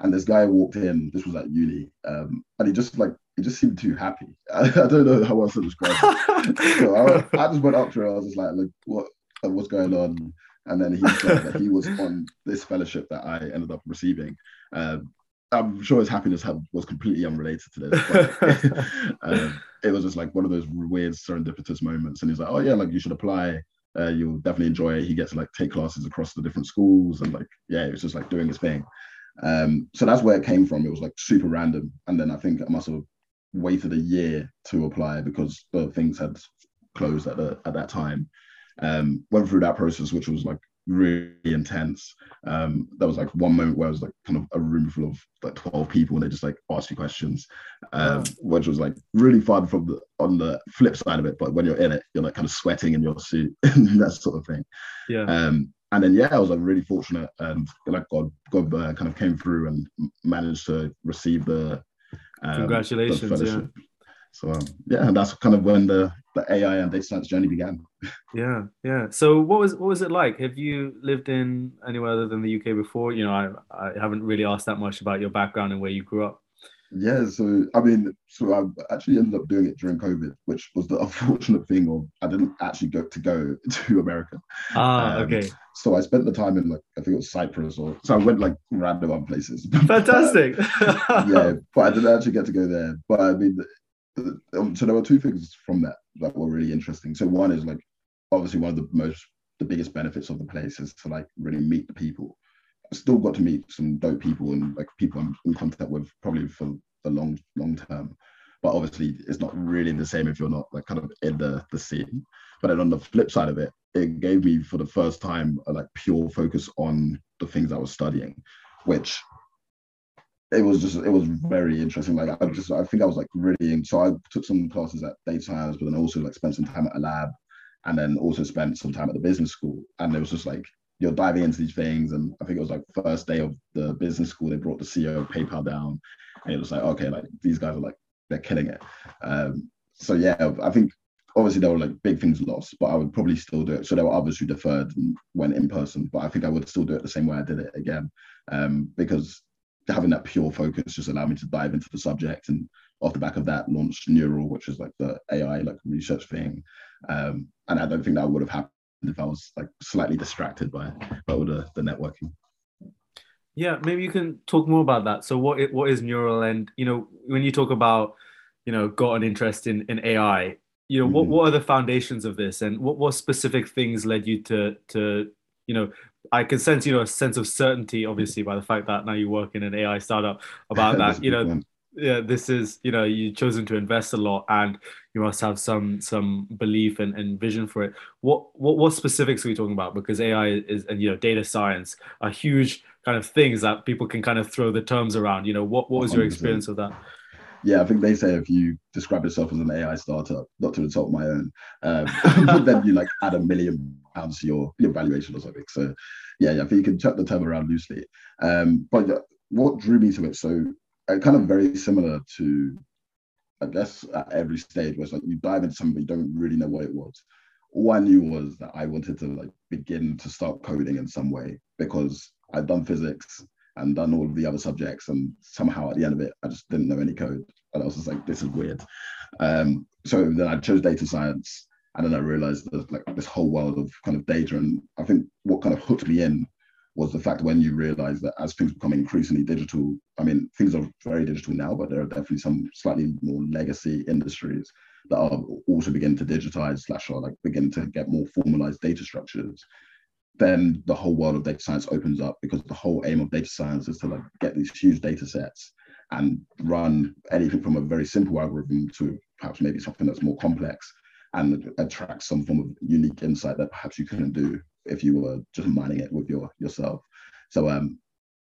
and this guy walked in. This was at uni, um, and he just like he just seemed too happy. I, I don't know how else to describe it. so I, I, just went up to him. I was just like, like what what's going on. And then he said that he was on this fellowship that I ended up receiving. Um, I'm sure his happiness had, was completely unrelated to this. But, um, it was just like one of those weird serendipitous moments. And he's like, oh, yeah, like you should apply. Uh, you'll definitely enjoy it. He gets to like take classes across the different schools and like, yeah, it was just like doing his thing. Um, so that's where it came from. It was like super random. And then I think I must have waited a year to apply because the things had closed at, the, at that time um, went through that process, which was like really intense. Um, there was like one moment where I was like kind of a room full of like 12 people and they just like asked you questions, um, which was like really fun from the on the flip side of it. But when you're in it, you're like kind of sweating in your suit and that sort of thing. Yeah. Um, and then yeah, I was like really fortunate and like God, God uh, kind of came through and managed to receive the um, congratulations. The yeah. So um, yeah, and that's kind of when the the AI and data science journey began. yeah, yeah. So what was what was it like? Have you lived in anywhere other than the UK before? You know, I I haven't really asked that much about your background and where you grew up. Yeah, so I mean, so I actually ended up doing it during COVID, which was the unfortunate thing of I didn't actually go to go to America. Ah, um, okay. So I spent the time in like I think it was Cyprus or so I went like random places. Fantastic. yeah, but I didn't actually get to go there. But I mean, Um, so there were two things from that that were really interesting. So one is like obviously one of the most the biggest benefits of the place is to like really meet the people. I still got to meet some dope people and like people I'm in contact with probably for the long long term. But obviously it's not really the same if you're not like kind of in the the scene. But then on the flip side of it, it gave me for the first time a like pure focus on the things I was studying, which it was just it was very interesting. Like I just I think I was like really in, so I took some classes at data science, but then also like spent some time at a lab, and then also spent some time at the business school. And it was just like you're diving into these things, and I think it was like first day of the business school, they brought the CEO of PayPal down, and it was like okay, like these guys are like they're killing it. Um, so yeah, I think obviously there were like big things lost, but I would probably still do it. So there were others who deferred and went in person, but I think I would still do it the same way I did it again, um, because having that pure focus just allowed me to dive into the subject and off the back of that, launched Nural, which is like the AI like research thing. Um, and I don't think that would have happened if I was like slightly distracted by by all the, the networking. Yeah, maybe you can talk more about that. So what what is Nural, and you know when you talk about you know got an interest in in AI, you know mm-hmm. what what are the foundations of this, and what what specific things led you to to you know I can sense you know a sense of certainty, obviously, by the fact that now you work in an AI startup about that. you know, yeah, this is you know you've chosen to invest a lot, and you must have some some belief and, and vision for it. What what what specifics are we talking about? Because AI is and you know data science are huge kind of things that people can kind of throw the terms around. You know, what what was your experience of that? Yeah, I think they say if you describe yourself as an AI startup, not to insult my own, um, then you like add a million pounds to your your valuation or something. So, yeah, yeah, I think you can chuck the term around loosely. Um, but what drew me to it? So, uh, kind of very similar to, I guess, at every stage, was like you dive into something, you don't really know what it was all I knew was that I wanted to like begin to start coding in some way because I'd done physics and done all of the other subjects, and somehow at the end of it, I just didn't know any code, and I was just like, "This is weird." Um, so then I chose data science, and then I realized there's like this whole world of kind of data, and I think what kind of hooked me in was the fact when you realize that as things become increasingly digital, I mean, things are very digital now, but there are definitely some slightly more legacy industries that are also beginning to digitize slash are like begin to get more formalized data structures then the whole world of data science opens up because the whole aim of data science is to like get these huge data sets and run anything from a very simple algorithm to perhaps maybe something that's more complex and attract some form of unique insight that perhaps you couldn't do if you were just mining it with your yourself. So um,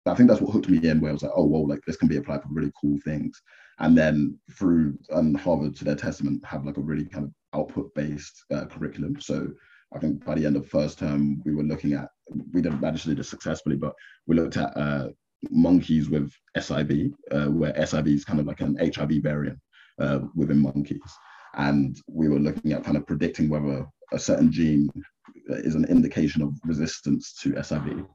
I think that's what hooked me in, where I was like, oh, well, like this can be applied for really cool things. And then through and Harvard, to their testament, have like a really kind of output based uh, curriculum. So I think by the end of first term, we were looking at, we didn't manage to do this successfully, but we looked at uh, monkeys with SIV, uh, where SIV is kind of like an HIV variant uh, within monkeys. And we were looking at kind of predicting whether a certain gene is an indication of resistance to SIV.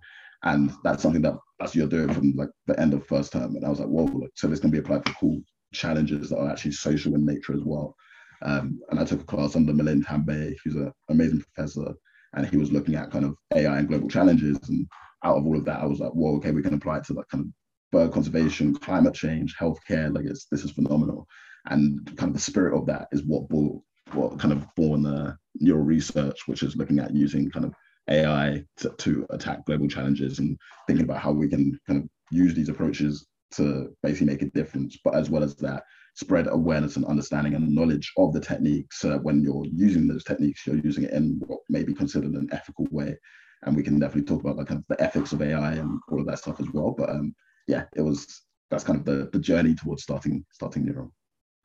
And that's something that that's you're doing from like the end of first term. And I was like, whoa, so this can be applied for cool challenges that are actually social in nature as well. Um, and I took a class under Milind Tambe, who's an amazing professor, and he was looking at kind of AI and global challenges. And out of all of that, I was like, well, okay, we can apply it to like kind of bird conservation, climate change, healthcare. Like it's this is phenomenal. And kind of the spirit of that is what what kind of born the Nural Research, which is looking at using kind of AI to, to attack global challenges and thinking about how we can kind of use these approaches to basically make a difference. But as well as that, spread awareness and understanding and knowledge of the techniques so that when you're using those techniques, you're using it in what may be considered an ethical way. And we can definitely talk about like the ethics of AI and all of that stuff as well. But um, yeah, it was that's kind of the, the journey towards starting starting Nural.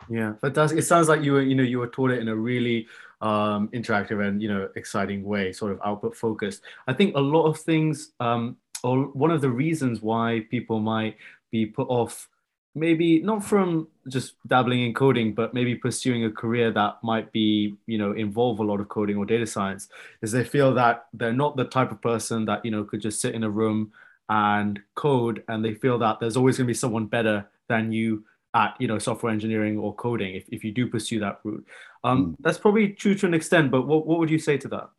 Yeah, fantastic. It sounds like you were, you know, you were taught it in a really um, interactive and you know exciting way, sort of output focused. I think a lot of things, um, or one of the reasons why people might be put off maybe not from just dabbling in coding but maybe pursuing a career that might be you know involve a lot of coding or data science is they feel that they're not the type of person that you know could just sit in a room and code and they feel that there's always going to be someone better than you at you know software engineering or coding if, if you do pursue that route um, mm. that's probably true to an extent but what, what would you say to that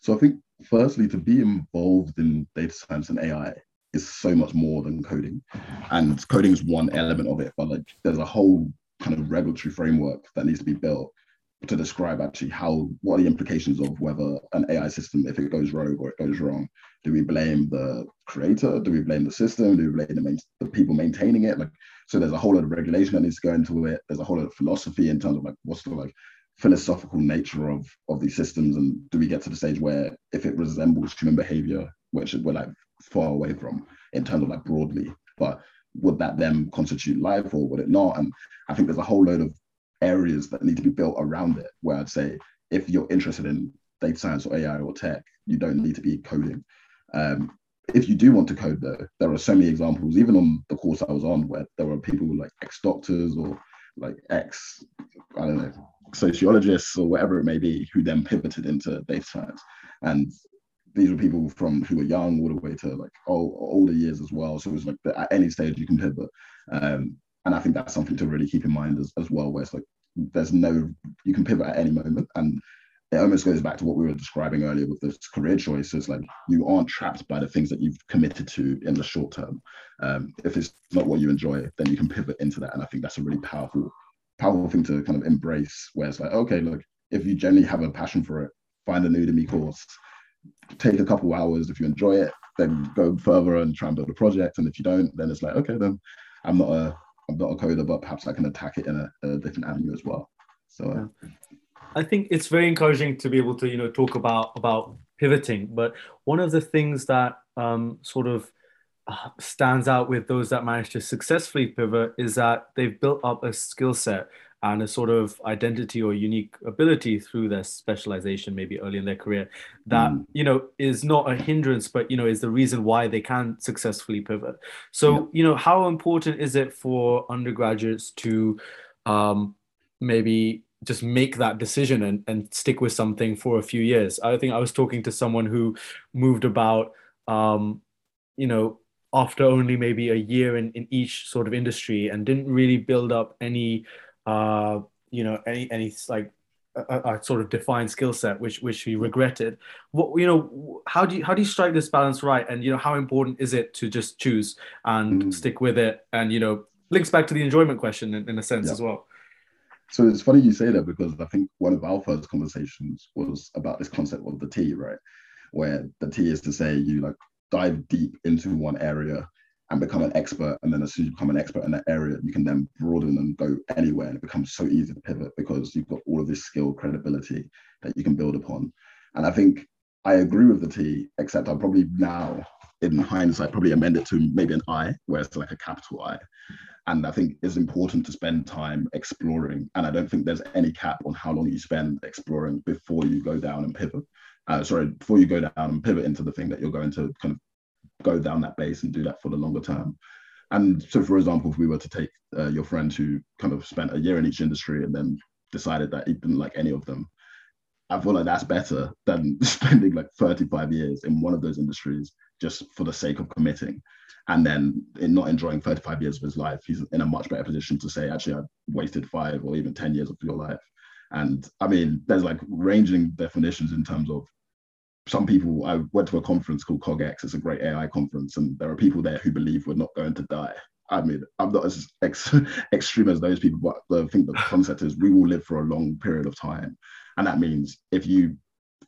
so i think firstly to be involved in data science and ai is so much more than coding. And coding is one element of it, but like there's a whole kind of regulatory framework that needs to be built to describe actually how what are the implications of whether an AI system, if it goes rogue or it goes wrong, do we blame the creator? Do we blame the system? Do we blame the, main, the people maintaining it? Like, so there's a whole lot of regulation that needs to go into it. There's a whole lot of philosophy in terms of like what's the like philosophical nature of of these systems, and do we get to the stage where if it resembles human behavior, which we're like far away from in terms of like broadly. But would that then constitute life or would it not? And I think there's a whole load of areas that need to be built around it where I'd say if you're interested in data science or AI or tech, you don't need to be coding. Um, if you do want to code though, there are so many examples, even on the course I was on, where there were people like ex-doctors or like ex, I don't know, sociologists or whatever it may be, who then pivoted into data science. And these were people from who were young all the way to like older years as well. So it was like at any stage you can pivot. Um, and I think that's something to really keep in mind as, as well, where it's like there's no you can pivot at any moment and it almost goes back to what we were describing earlier with this career choices. Like you aren't trapped by the things that you've committed to in the short term. Um, if it's not what you enjoy, then you can pivot into that. And I think that's a really powerful, powerful thing to kind of embrace. Where it's like, okay, look, if you generally have a passion for it, find a Udemy course, take a couple hours. If you enjoy it, then go further and try and build a project. And if you don't, then it's like, okay, then I'm not a I'm not a coder, but perhaps I can attack it in a, a different avenue as well. So. Uh, I think it's very encouraging to be able to, you know, talk about about pivoting. But one of the things that um, sort of uh, stands out with those that manage to successfully pivot is that they've built up a skill set and a sort of identity or unique ability through their specialization maybe early in their career that mm. you know is not a hindrance but you know is the reason why they can successfully pivot so yeah. you know how important is it for undergraduates to um, maybe just make that decision and, and stick with something for a few years. I think I was talking to someone who moved about, um, you know, after only maybe a year in, in each sort of industry and didn't really build up any, uh, you know, any, any like a, a sort of defined skill set, which, which he regretted. What, you know, how do you, how do you strike this balance right? And, you know, how important is it to just choose and mm. stick with it? And, you know, links back to the enjoyment question in, in a sense yeah. as well. So it's funny you say that because I think one of our first conversations was about this concept of the T, right? Where the T is to say you like dive deep into one area and become an expert. And then as soon as you become an expert in that area, you can then broaden and go anywhere. And it becomes so easy to pivot because you've got all of this skill credibility that you can build upon. And I think I agree with the T, except I'll probably now, in hindsight, probably amend it to maybe an I, where it's like a capital I. And I think it's important to spend time exploring. And I don't think there's any cap on how long you spend exploring before you go down and pivot. Uh, sorry, before you go down and pivot into the thing that you're going to kind of go down that base and do that for the longer term. And so, for example, if we were to take uh, your friend who kind of spent a year in each industry and then decided that he didn't like any of them, I feel like that's better than spending like 35 years in one of those industries just for the sake of committing and then in not enjoying 35 years of his life, he's in a much better position to say, actually, I wasted five or even 10 years of your life. And I mean, there's like ranging definitions in terms of some people. I went to a conference called CogX, it's a great AI conference, and there are people there who believe we're not going to die. I mean, I'm not as ex- extreme as those people, but I think the concept is we will live for a long period of time. And that means if you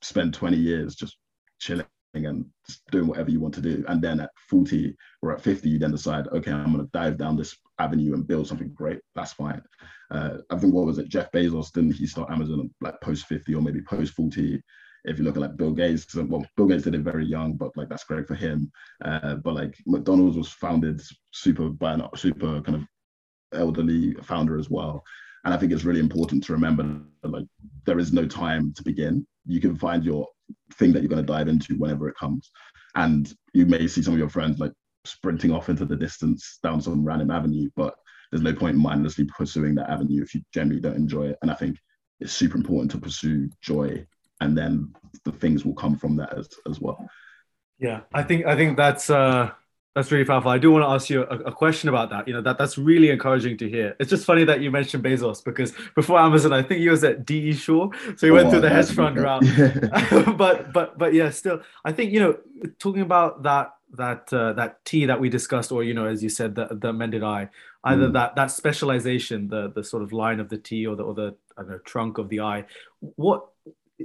spend 20 years just chilling and doing whatever you want to do. And then at 40 or at 50, you then decide, okay, I'm going to dive down this avenue and build something great. That's fine. Uh, I think what was it? Jeff Bezos didn't he start Amazon like post 50 or maybe post 40? If you look at like Bill Gates, well, Bill Gates did it very young, but like that's great for him. Uh, but like McDonald's was founded super by an super kind of elderly founder as well. And I think it's really important to remember that, like there is no time to begin. You can find your thing that you're going to dive into whenever it comes. And you may see some of your friends like sprinting off into the distance down some random avenue, but there's no point mindlessly pursuing that avenue if you generally don't enjoy it. And I think it's super important to pursue joy and then the things will come from that as, as well. Yeah, I think I think that's uh that's really powerful. I do want to ask you a, a, question about that. You know, that that's really encouraging to hear. It's just funny that you mentioned Bezos because before Amazon, I think he was at DE Shaw, so he oh, went through the hedge fund route. but but but yeah, still, I think you know, talking about that that uh, that T that we discussed, or you know, as you said, the the mended eye, either mm. that that specialization, the the sort of line of the T or the or the I don't know, trunk of the eye. What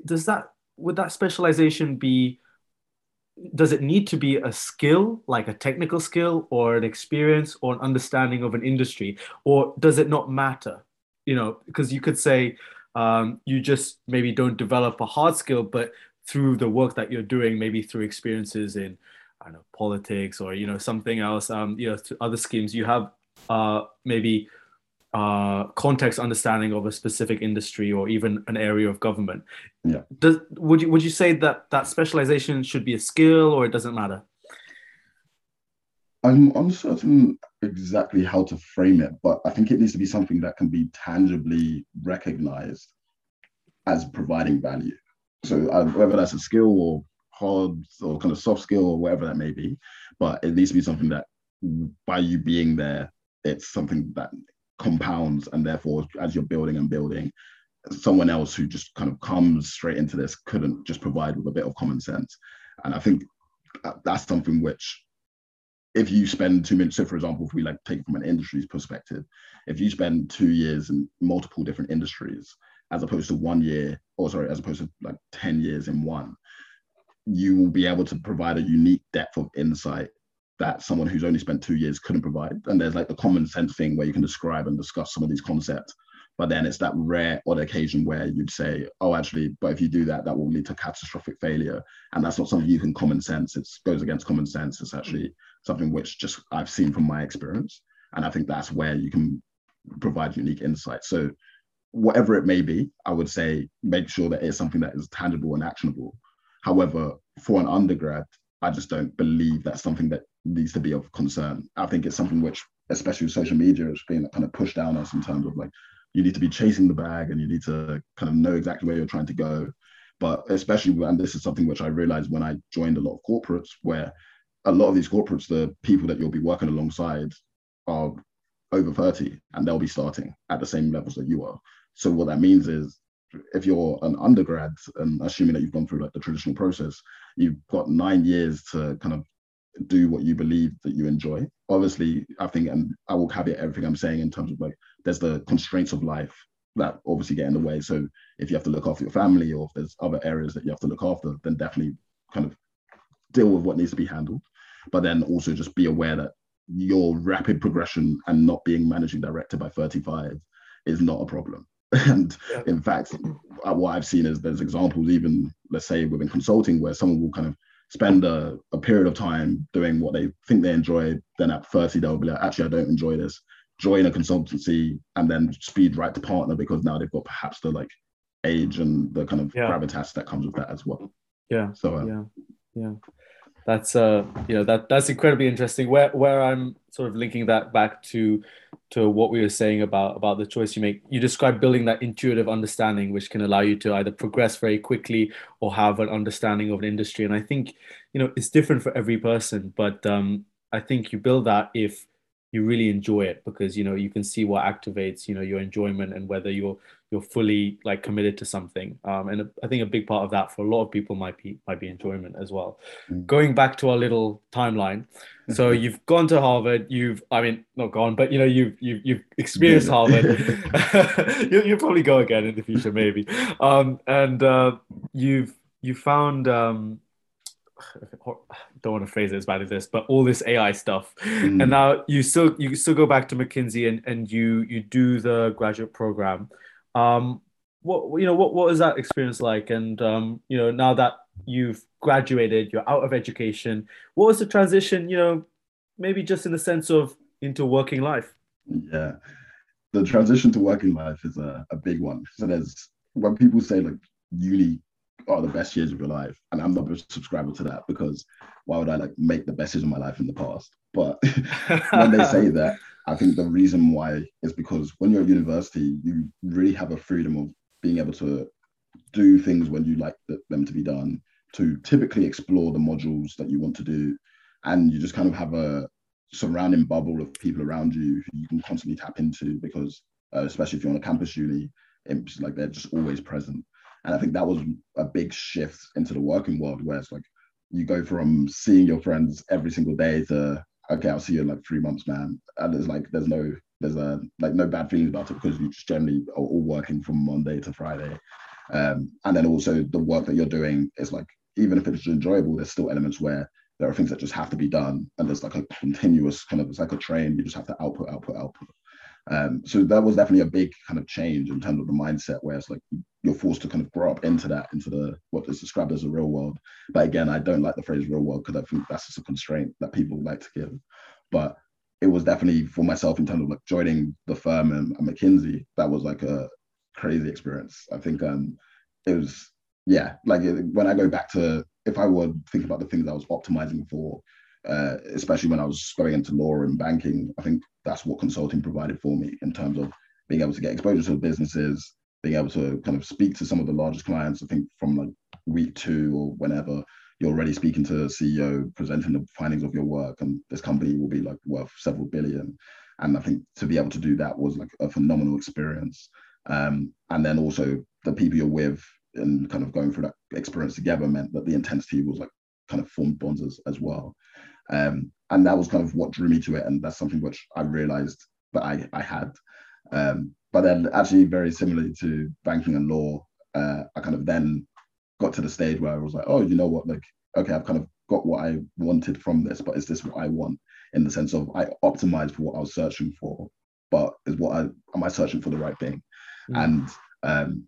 does that would that specialization be? does it need to be a skill like a technical skill or an experience or an understanding of an industry or does it not matter you know because you could say um, you just maybe don't develop a hard skill but through the work that you're doing maybe through experiences in i don't know politics or you know something else um, you know other schemes you have uh, maybe uh, context understanding of a specific industry or even an area of government. Yeah. Does would you would you say that that specialization should be a skill or it doesn't matter? I'm uncertain exactly how to frame it, but I think it needs to be something that can be tangibly recognized as providing value. So uh, whether that's a skill or hard or kind of soft skill or whatever that may be, but it needs to be something that by you being there it's something that compounds and therefore as you're building and building someone else who just kind of comes straight into this couldn't just provide with a bit of common sense. And i think that's something which if you spend two minutes so for example if we like take from an industry's perspective if you spend two years in multiple different industries as opposed to one year or sorry as opposed to like 10 years in one you will be able to provide a unique depth of insight that someone who's only spent two years couldn't provide. And there's like the common sense thing where you can describe and discuss some of these concepts. But then it's that rare odd occasion where you'd say, oh, actually, but if you do that, that will lead to catastrophic failure. And that's not something you can common sense. It goes against common sense. It's actually something which just I've seen from my experience. And I think that's where you can provide unique insight. So whatever it may be, I would say make sure that it's something that is tangible and actionable. However, for an undergrad, I just don't believe that's something that needs to be of concern. I think it's something which, especially with social media, is being kind of pushed down us in terms of like you need to be chasing the bag and you need to kind of know exactly where you're trying to go. But especially, and this is something which I realized when I joined a lot of corporates, where a lot of these corporates, the people that you'll be working alongside are over 30 and they'll be starting at the same levels that you are. So what that means is if you're an undergrad and assuming that you've gone through like the traditional process, you've got nine years to kind of do what you believe that you enjoy. Obviously, I think, and I will caveat everything I'm saying in terms of like, there's the constraints of life that obviously get in the way. So if you have to look after your family or if there's other areas that you have to look after, then definitely kind of deal with what needs to be handled. But then also just be aware that your rapid progression and not being managing director by 35 is not a problem. And yeah. in fact, what I've seen is there's examples, even let's say within consulting, where someone will kind of spend a, a period of time doing what they think they enjoy. Then at 30, they'll be like, actually, I don't enjoy this. Join a consultancy and then speed right to partner because now they've got perhaps the like age and the kind of yeah. gravitas that comes with that as well. Yeah. So, uh, yeah. Yeah that's uh you know that that's incredibly interesting where where i'm sort of linking that back to to what we were saying about about the choice you make. You describe building that intuitive understanding which can allow you to either progress very quickly or have an understanding of an industry. And i think you know it's different for every person but um i think you build that if you really enjoy it because you know you can see what activates you know your enjoyment and whether you're you're fully like committed to something um, and i think a big part of that for a lot of people might be might be enjoyment as well mm. going back to our little timeline so you've gone to harvard you've i mean not gone but you know you've you've, you've experienced harvard you, will probably go again in the future maybe um, and uh, you've you found um, don't want to phrase it as bad as this, but all this AI stuff. Mm. And now you still you still go back to McKinsey and, and you you do the graduate program. Um, what you know what what was that experience like? And um, you know now that you've graduated, you're out of education. What was the transition? You know, maybe just in the sense of into working life. Yeah, the transition to working life is a, a big one. So there's when people say like uni are the best years of your life. And I'm not a subscriber to that because why would I like make the best years of my life in the past? But when they say that, I think the reason why is because when you're at university, you really have a freedom of being able to do things when you like them to be done, to typically explore the modules that you want to do. And you just kind of have a surrounding bubble of people around you who you can constantly tap into because, uh, especially if you're on a campus uni, it's like they're just always present. And I think that was a big shift into the working world where it's like you go from seeing your friends every single day to okay, I'll see you in like three months, man. And there's like there's no there's a like no bad feelings about it because you just generally are all working from Monday to Friday. Um, and then also the work that you're doing is like even if it's enjoyable, there's still elements where there are things that just have to be done, and there's like a continuous kind of it's like a train. You just have to output, output, output. Um, so that was definitely a big kind of change in terms of the mindset, where it's like you're forced to kind of grow up into that, into the what is described as the real world. But again, I don't like the phrase real world because I think that's just a constraint that people like to give. But it was definitely for myself in terms of like joining the firm and, and McKinsey, that was like a crazy experience. I think um, it was, yeah, like when I go back to, if I would think about the things I was optimizing for, uh, especially when I was going into law and banking, I think that's what consulting provided for me in terms of being able to get exposure to businesses, being able to kind of speak to some of the largest clients. I think from like week two or whenever you're already speaking to CEO, presenting the findings of your work, and this company will be like worth several billion. and I think to be able to do that was like a phenomenal experience. Um, and then also the people you're with and kind of going through that experience together meant that the intensity was like kind of formed bonds as, as well. Um, and that was kind of what drew me to it. And that's something which I realized that I, I had. Um, but then actually very similarly to banking and law, uh, I kind of then got to the stage where I was like, oh, you know what, like, okay, I've kind of got what I wanted from this, but is this what I want? In the sense of I optimized for what I was searching for, but is what I am I searching for the right thing? Mm. And um,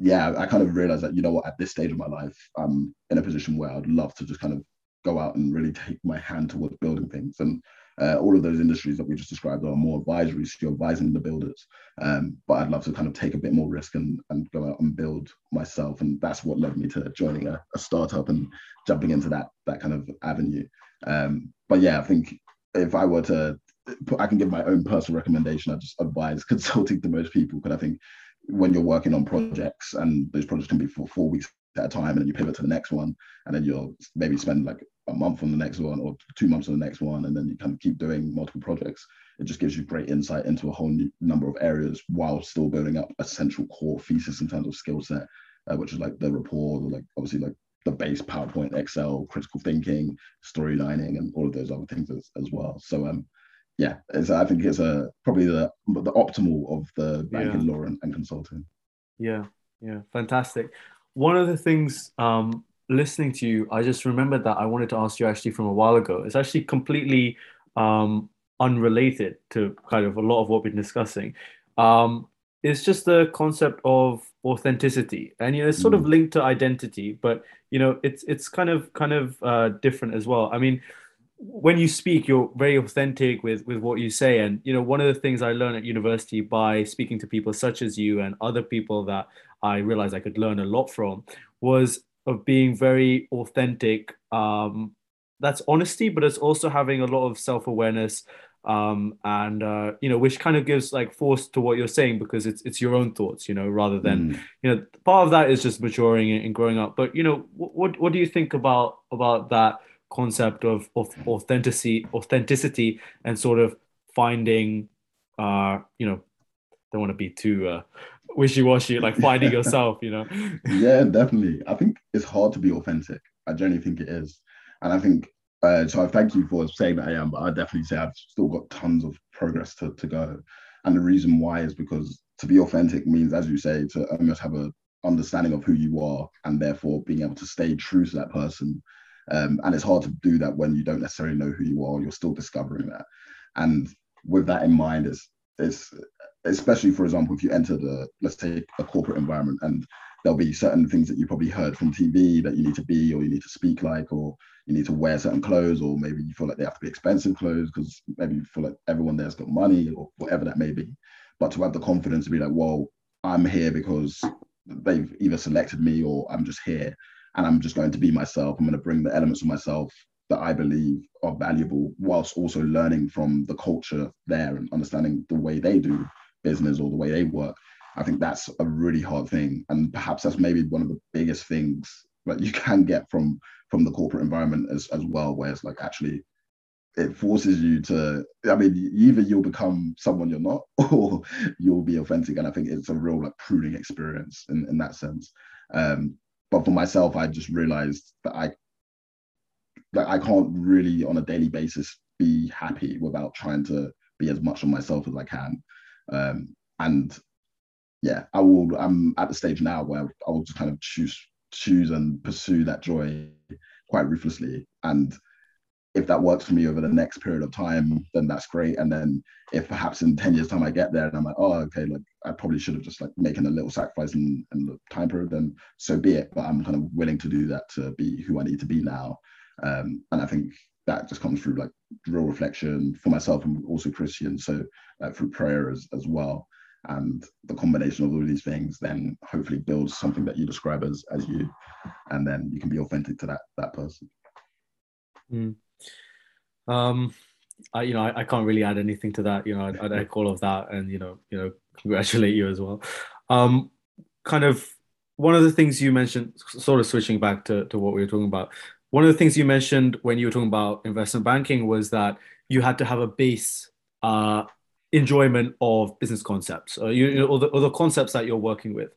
yeah, I kind of realized that, you know what, at this stage of my life, I'm in a position where I'd love to just kind of go out and really take my hand towards building things. And uh, all of those industries that we just described are more advisory, so you're advising the builders. Um, but I'd love to kind of take a bit more risk and, and go out and build myself. And that's what led me to joining a, a startup and jumping into that that kind of avenue. Um, but yeah, I think if I were to I can give my own personal recommendation. I just advise consulting to most people because I think when you're working on projects and those projects can be for four weeks at a time and then you pivot to the next one and then you'll maybe spend like a month on the next one or two months on the next one and then you kind of keep doing multiple projects it just gives you great insight into a whole new number of areas while still building up a central core thesis in terms of skill set uh, which is like the rapport like obviously like the base powerpoint excel critical thinking storylining and all of those other things as, as well so um yeah, I think it's a probably the the optimal of the banking yeah. law and, and, consulting. Yeah, yeah, fantastic. One of the things um, listening to you, I just remembered that I wanted to ask you actually from a while ago. It's actually completely um, unrelated to kind of a lot of what we've been discussing. Um, it's just the concept of authenticity, and you know, it's sort mm. of linked to identity, but you know, it's it's kind of kind of uh, different as well. I mean when you speak you're very authentic with with what you say and you know one of the things i learned at university by speaking to people such as you and other people that i realized i could learn a lot from was of being very authentic um that's honesty but it's also having a lot of self-awareness um and uh you know which kind of gives like force to what you're saying because it's it's your own thoughts you know rather than mm. you know part of that is just maturing and growing up. But you know what what do you think about about that concept of, of authenticity authenticity and sort of finding uh you know don't want to be too uh wishy-washy like finding yourself you know? Yeah definitely. I think it's hard to be authentic i genuinely think it is and i think uh, so I thank you for saying that I am, but I definitely say I've still got tons of progress to, to go. And the reason why is because to be authentic means, as you say, to almost have a understanding of who you are and therefore being able to stay true to that person um, and it's hard to do that when you don't necessarily know who you are. You're still discovering that. And with that in mind, it's, it's especially, for example, if you enter the, let's take a corporate environment and there'll be certain things that you probably heard from TV that you need to be or you need to speak like, or you need to wear certain clothes, or maybe you feel like they have to be expensive clothes because maybe you feel like everyone there's got money or whatever that may be. But to have the confidence to be like, well, I'm here because they've either selected me or I'm just here and I'm just going to be myself. I'm going to bring the elements of myself that I believe are valuable, whilst also learning from the culture there and understanding the way they do business or the way they work. I think that's a really hard thing, and perhaps that's maybe one of the biggest things that you can get from from the corporate environment as as well, where it's like actually it forces you to i mean either you'll become someone you're not or you'll be authentic and i think it's a real like pruning experience in, in that sense um, but for myself, I just realized that I that I can't really on a daily basis be happy without trying to be as much of myself as I can. Um, and yeah, I will. I'm at the stage now where I will just kind of choose choose and pursue that joy quite ruthlessly. And if that works for me over the next period of time, then that's great. And then if perhaps in 10 years time I get there and I'm like, oh, okay, like I probably should have just like making a little sacrifice in, in the time period, then so be it. But I'm kind of willing to do that to be who I need to be now. Um, and I think that just comes through like real reflection for myself and also Christian. So uh, through prayer as, as well. And the combination of all these things then hopefully builds something that you describe as as you, and then you can be authentic to that that person. Mm. Um, I, you know, I, I, can't really add anything to that. You know, I'd, I'd echo all of that, and you know, you know, congratulate you as well. Um, kind of one of the things you mentioned, sort of switching back to, to what we were talking about. One of the things you mentioned when you were talking about investment banking was that you had to have a base uh, enjoyment of business concepts or, you, or, the, or the concepts that you're working with.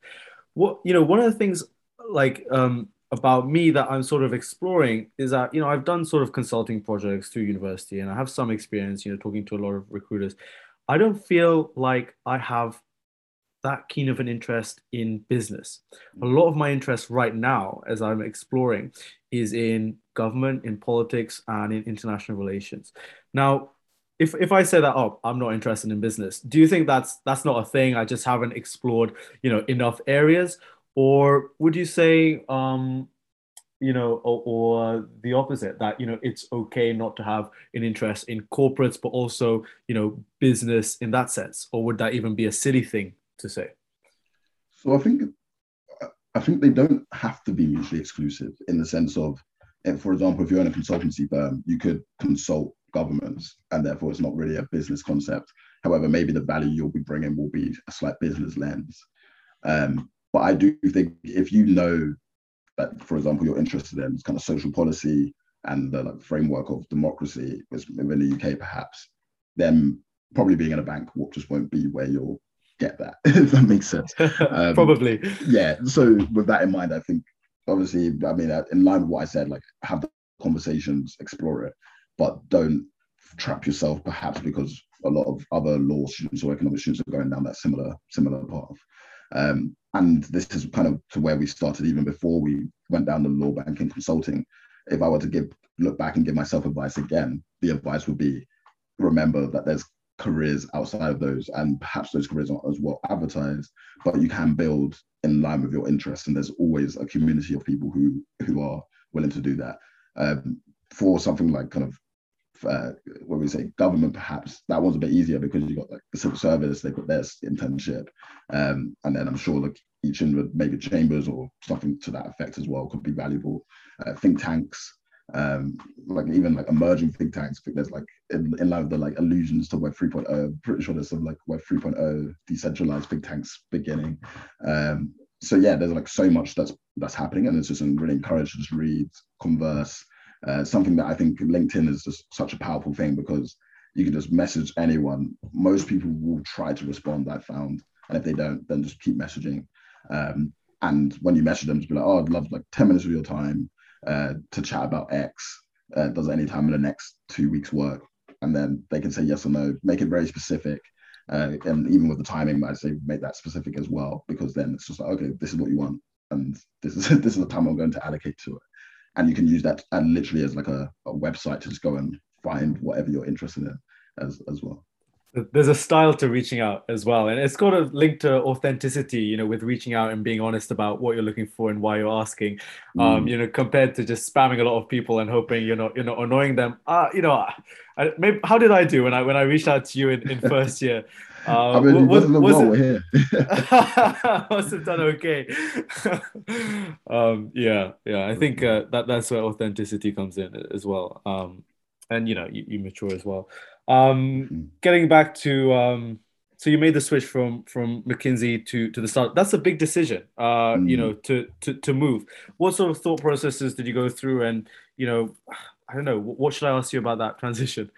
What you know, one of the things like um, about me that I'm sort of exploring is that you know I've done sort of consulting projects through university and I have some experience you know talking to a lot of recruiters. I don't feel like I have that keen of an interest in business. A lot of my interest right now, as I'm exploring, is in government, in politics, and in international relations. Now, if if I say that, oh, I'm not interested in business, do you think that's that's not a thing? I just haven't explored, you know, enough areas, or would you say, um, you know, or, or, the opposite that you know it's okay not to have an interest in corporates, but also you know business in that sense, or would that even be a silly thing to say? So I think I think they don't have to be mutually exclusive in the sense of, for example, if you're in a consultancy firm, you could consult governments, and therefore it's not really a business concept. However, maybe the value you'll be bringing will be a slight business lens. Um, but I do think if you know that, for example, you're interested in kind of social policy and the like, framework of democracy within the UK, perhaps, then probably being in a bank just won't be where you'll get that, if that makes sense. Um, Probably. Yeah. So with that in mind, I think obviously, I mean, uh, in line with what I said, like have the conversations, explore it, but don't trap yourself perhaps because a lot of other law students or economic students are going down that similar similar path. Um, and this is kind of to where we started even before we went down the law banking consulting. If I were to give look back and give myself advice again, the advice would be remember that there's careers outside of those, and perhaps those careers aren't as well advertised, but you can build in line with your interests, and there's always a community of people who who are willing to do that. Um, for something like kind of uh, what we say government perhaps that was a bit easier because you got like the civil service they've got their internship um, and then i'm sure like each in maybe chambers or something to that effect as well could be valuable uh, think tanks um, like even like emerging think tanks. There's like in, in with the like allusions to Web 3.0. Pretty sure there's some like Web 3.0 decentralized think tanks beginning. Um, so yeah, there's like so much that's that's happening, and it's just really encouraged to just read, converse. Uh, something that I think LinkedIn is just such a powerful thing because you can just message anyone. Most people will try to respond. I found, and if they don't, then just keep messaging. Um, and when you message them, just be like, "Oh, I'd love like ten minutes of your time." uh, to chat about X. Uh, does any time in the next two weeks work? And then they can say yes or no. Make it very specific. Uh, and even with the timing, I say make that specific as well, because then it's just like, okay, this is what you want, and this is this is the time I'm going to allocate to it. And you can use that and literally as like a, a website to just go and find whatever you're interested in as as well. There's a style to reaching out as well. And it's got a link to authenticity you know with reaching out and being honest about what you're looking for and why you're asking. Um, mm. um you know compared to just spamming a lot of people and hoping you're not you know annoying them. Uh you know I, maybe how did i do when i when i reached out to you in, in first year uh, I mean, was, was, was it, here. must have done okay. um, yeah, yeah. I think uh, that that's where authenticity comes in as well. Um, and you know, you, you mature as well. Um, mm-hmm. Getting back to um, so you made the switch from from McKinsey to to the start. That's a big decision, uh, mm. you know, to, to to move. What sort of thought processes did you go through? And you know, I don't know. What should I ask you about that transition?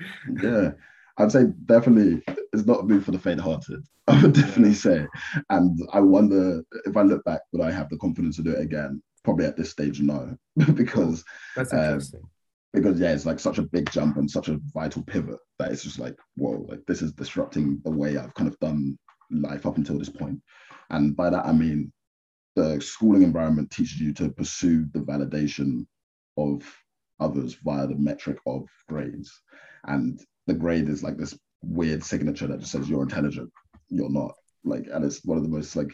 Yeah, I'd say definitely it's not a move for the faint-hearted. I would definitely say, and I wonder if I look back, would I have the confidence to do it again? Probably at this stage, no, because that's um, interesting. Um, because yeah, it's like such a big jump and such a vital pivot that it's just like, whoa, like this is disrupting the way I've kind of done life up until this point. And by that I mean the schooling environment teaches you to pursue the validation of others via the metric of grades. And the grade is like this weird signature that just says you're intelligent, you're not. Like, and it's one of the most like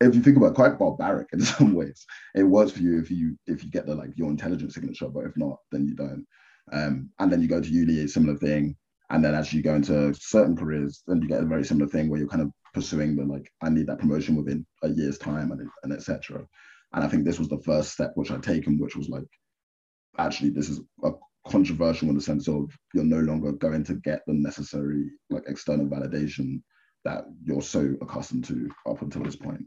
if you think about it, quite barbaric in some ways. It works for you if you if you get the like your intelligence signature, but if not, then you don't. Um, and then you go to uni, a similar thing. And then as you go into certain careers, then you get a very similar thing where you're kind of pursuing the like, I need that promotion within a year's time and, and etc. And I think this was the first step which I'd taken, which was like, actually, this is a controversial in the sense of you're no longer going to get the necessary like external validation that you're so accustomed to up until this point.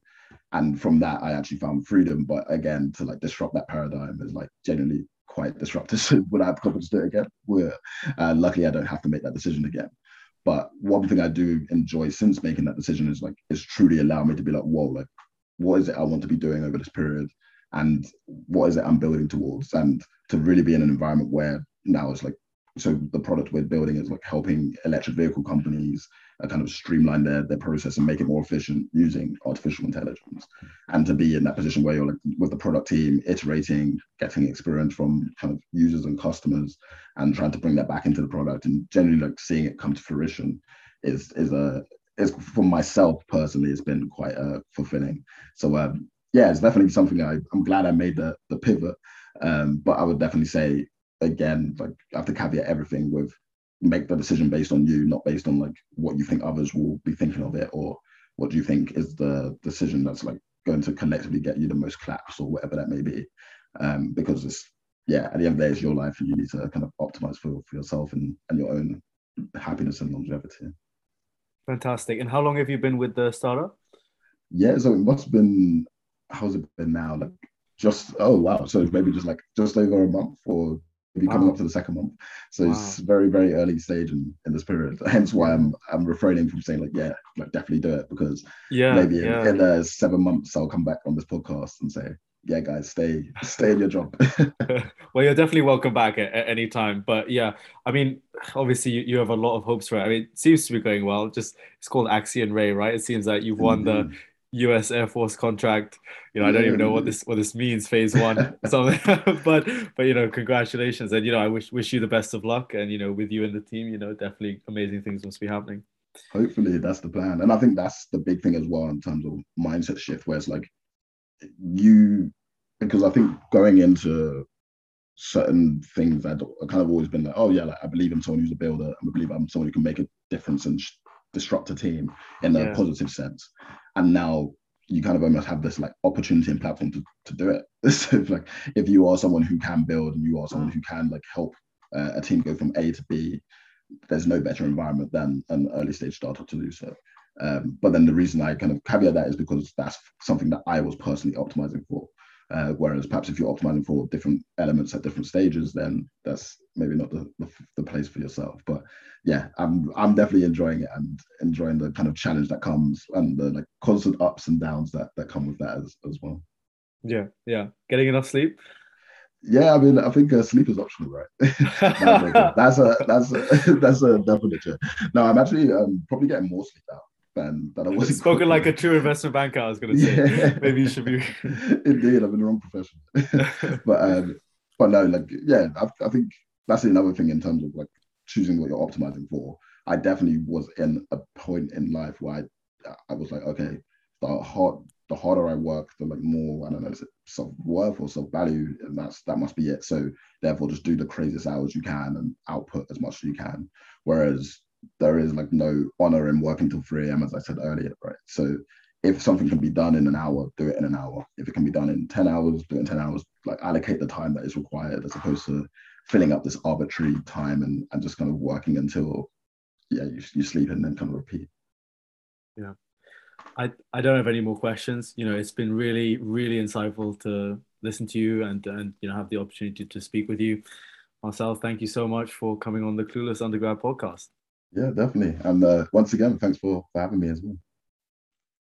And from that i actually found freedom. But again to like disrupt that paradigm is like genuinely quite disruptive. So would i have confidence to do it again? Well uh, luckily i don't have to make that decision again. But one thing I do enjoy since making that decision is like it's truly allowed me to be like, whoa, like what is it I want to be doing over this period? And what is it I'm building towards? And to really be in an environment where now it's like so the product we're building is like helping electric vehicle companies uh, kind of streamline their, their process and make it more efficient using artificial intelligence and to be in that position where you're like with the product team iterating getting experience from kind of users and customers and trying to bring that back into the product and generally like seeing it come to fruition is is a is for myself personally it's been quite uh, fulfilling so um yeah it's definitely something I, i'm glad i made the the pivot um but i would definitely say again, like I have to caveat everything with make the decision based on you, not based on like what you think others will be thinking of it or what do you think is the decision that's like going to collectively get you the most claps or whatever that may be. Um, because it's yeah, at the end of the day, it's your life and you need to kind of optimize for, for yourself and, and your own happiness and longevity. Fantastic. And how long have you been with the startup? Yeah, so it must have been how's it been now? Like just oh wow, so maybe just like just over a month or be coming up to the second month. So wow. it's very, very early stage in, in this period. Hence why I'm I'm refraining from saying like, yeah, like definitely do it because yeah, maybe yeah. in, in uh, seven months I'll come back on this podcast and say, yeah, guys, stay stay in your job. well, you're definitely welcome back at, at, any time. But yeah, I mean, obviously you, you have a lot of hopes for it. I mean, it seems to be going well. Just it's called Axion Ray, right? It seems like you've won mm-hmm. the U.S. Air Force contract. You know, I don't even know what mm. this what this means. Phase one, something. but but you know, congratulations, and you know, I wish wish you the best of luck, and you know, with you and the team, you know, definitely amazing things must be happening. Hopefully, that's the plan, and I think that's the big thing as well in terms of mindset shift, where it's like you, because I think going into certain things that I kind of always been like, oh yeah, like I believe in someone who's a builder, I believe I'm someone who can make a difference and disrupt a team in a yeah. positive sense and now you kind of almost have this like opportunity and platform to, to do it. so if, like if you are someone who can build and you are someone who can like help uh, a team go from A to B, there's no better environment than an early stage startup to do so. Um, but then the reason I kind of caveat that is because that's something that I was personally optimizing for. Uh, whereas perhaps if you're optimizing for different elements at different stages, then that's maybe not the, the, the, place for yourself. But yeah, I'm I'm definitely enjoying it and enjoying the kind of challenge that comes and the like constant ups and downs that that come with that as, as well. Yeah, yeah. Getting enough sleep. Yeah, I mean, I think uh, sleep is optional, right? that's a that's a that's a definite. No, I'm actually um, probably getting more sleep now than that I was spoken like a true investment banker. I was going to say yeah. maybe you should be. Indeed, I'm in the wrong profession. but um, but no, like yeah, I, I think that's another thing in terms of like choosing what you're optimizing for. I definitely was in a point in life where I, I was like, okay, the hard, the harder I work, the like more I don't know, is it self worth or self value, and that's that must be it. So therefore, just do the craziest hours you can and output as much as you can. Whereas there is like no honor in working till 3 a.m. as I said earlier, right? So if something can be done in an hour, do it in an hour. If it can be done in 10 hours, do it in 10 hours. Like allocate the time that is required as opposed to filling up this arbitrary time and, and just kind of working until yeah, you, you sleep and then kind of repeat. Yeah. I, I don't have any more questions. You know, it's been really, really insightful to listen to you and and you know have the opportunity to speak with you. Marcel, thank you so much for coming on the Clueless Undergrad podcast. Yeah, definitely. And uh, once again, thanks for, for having me as well.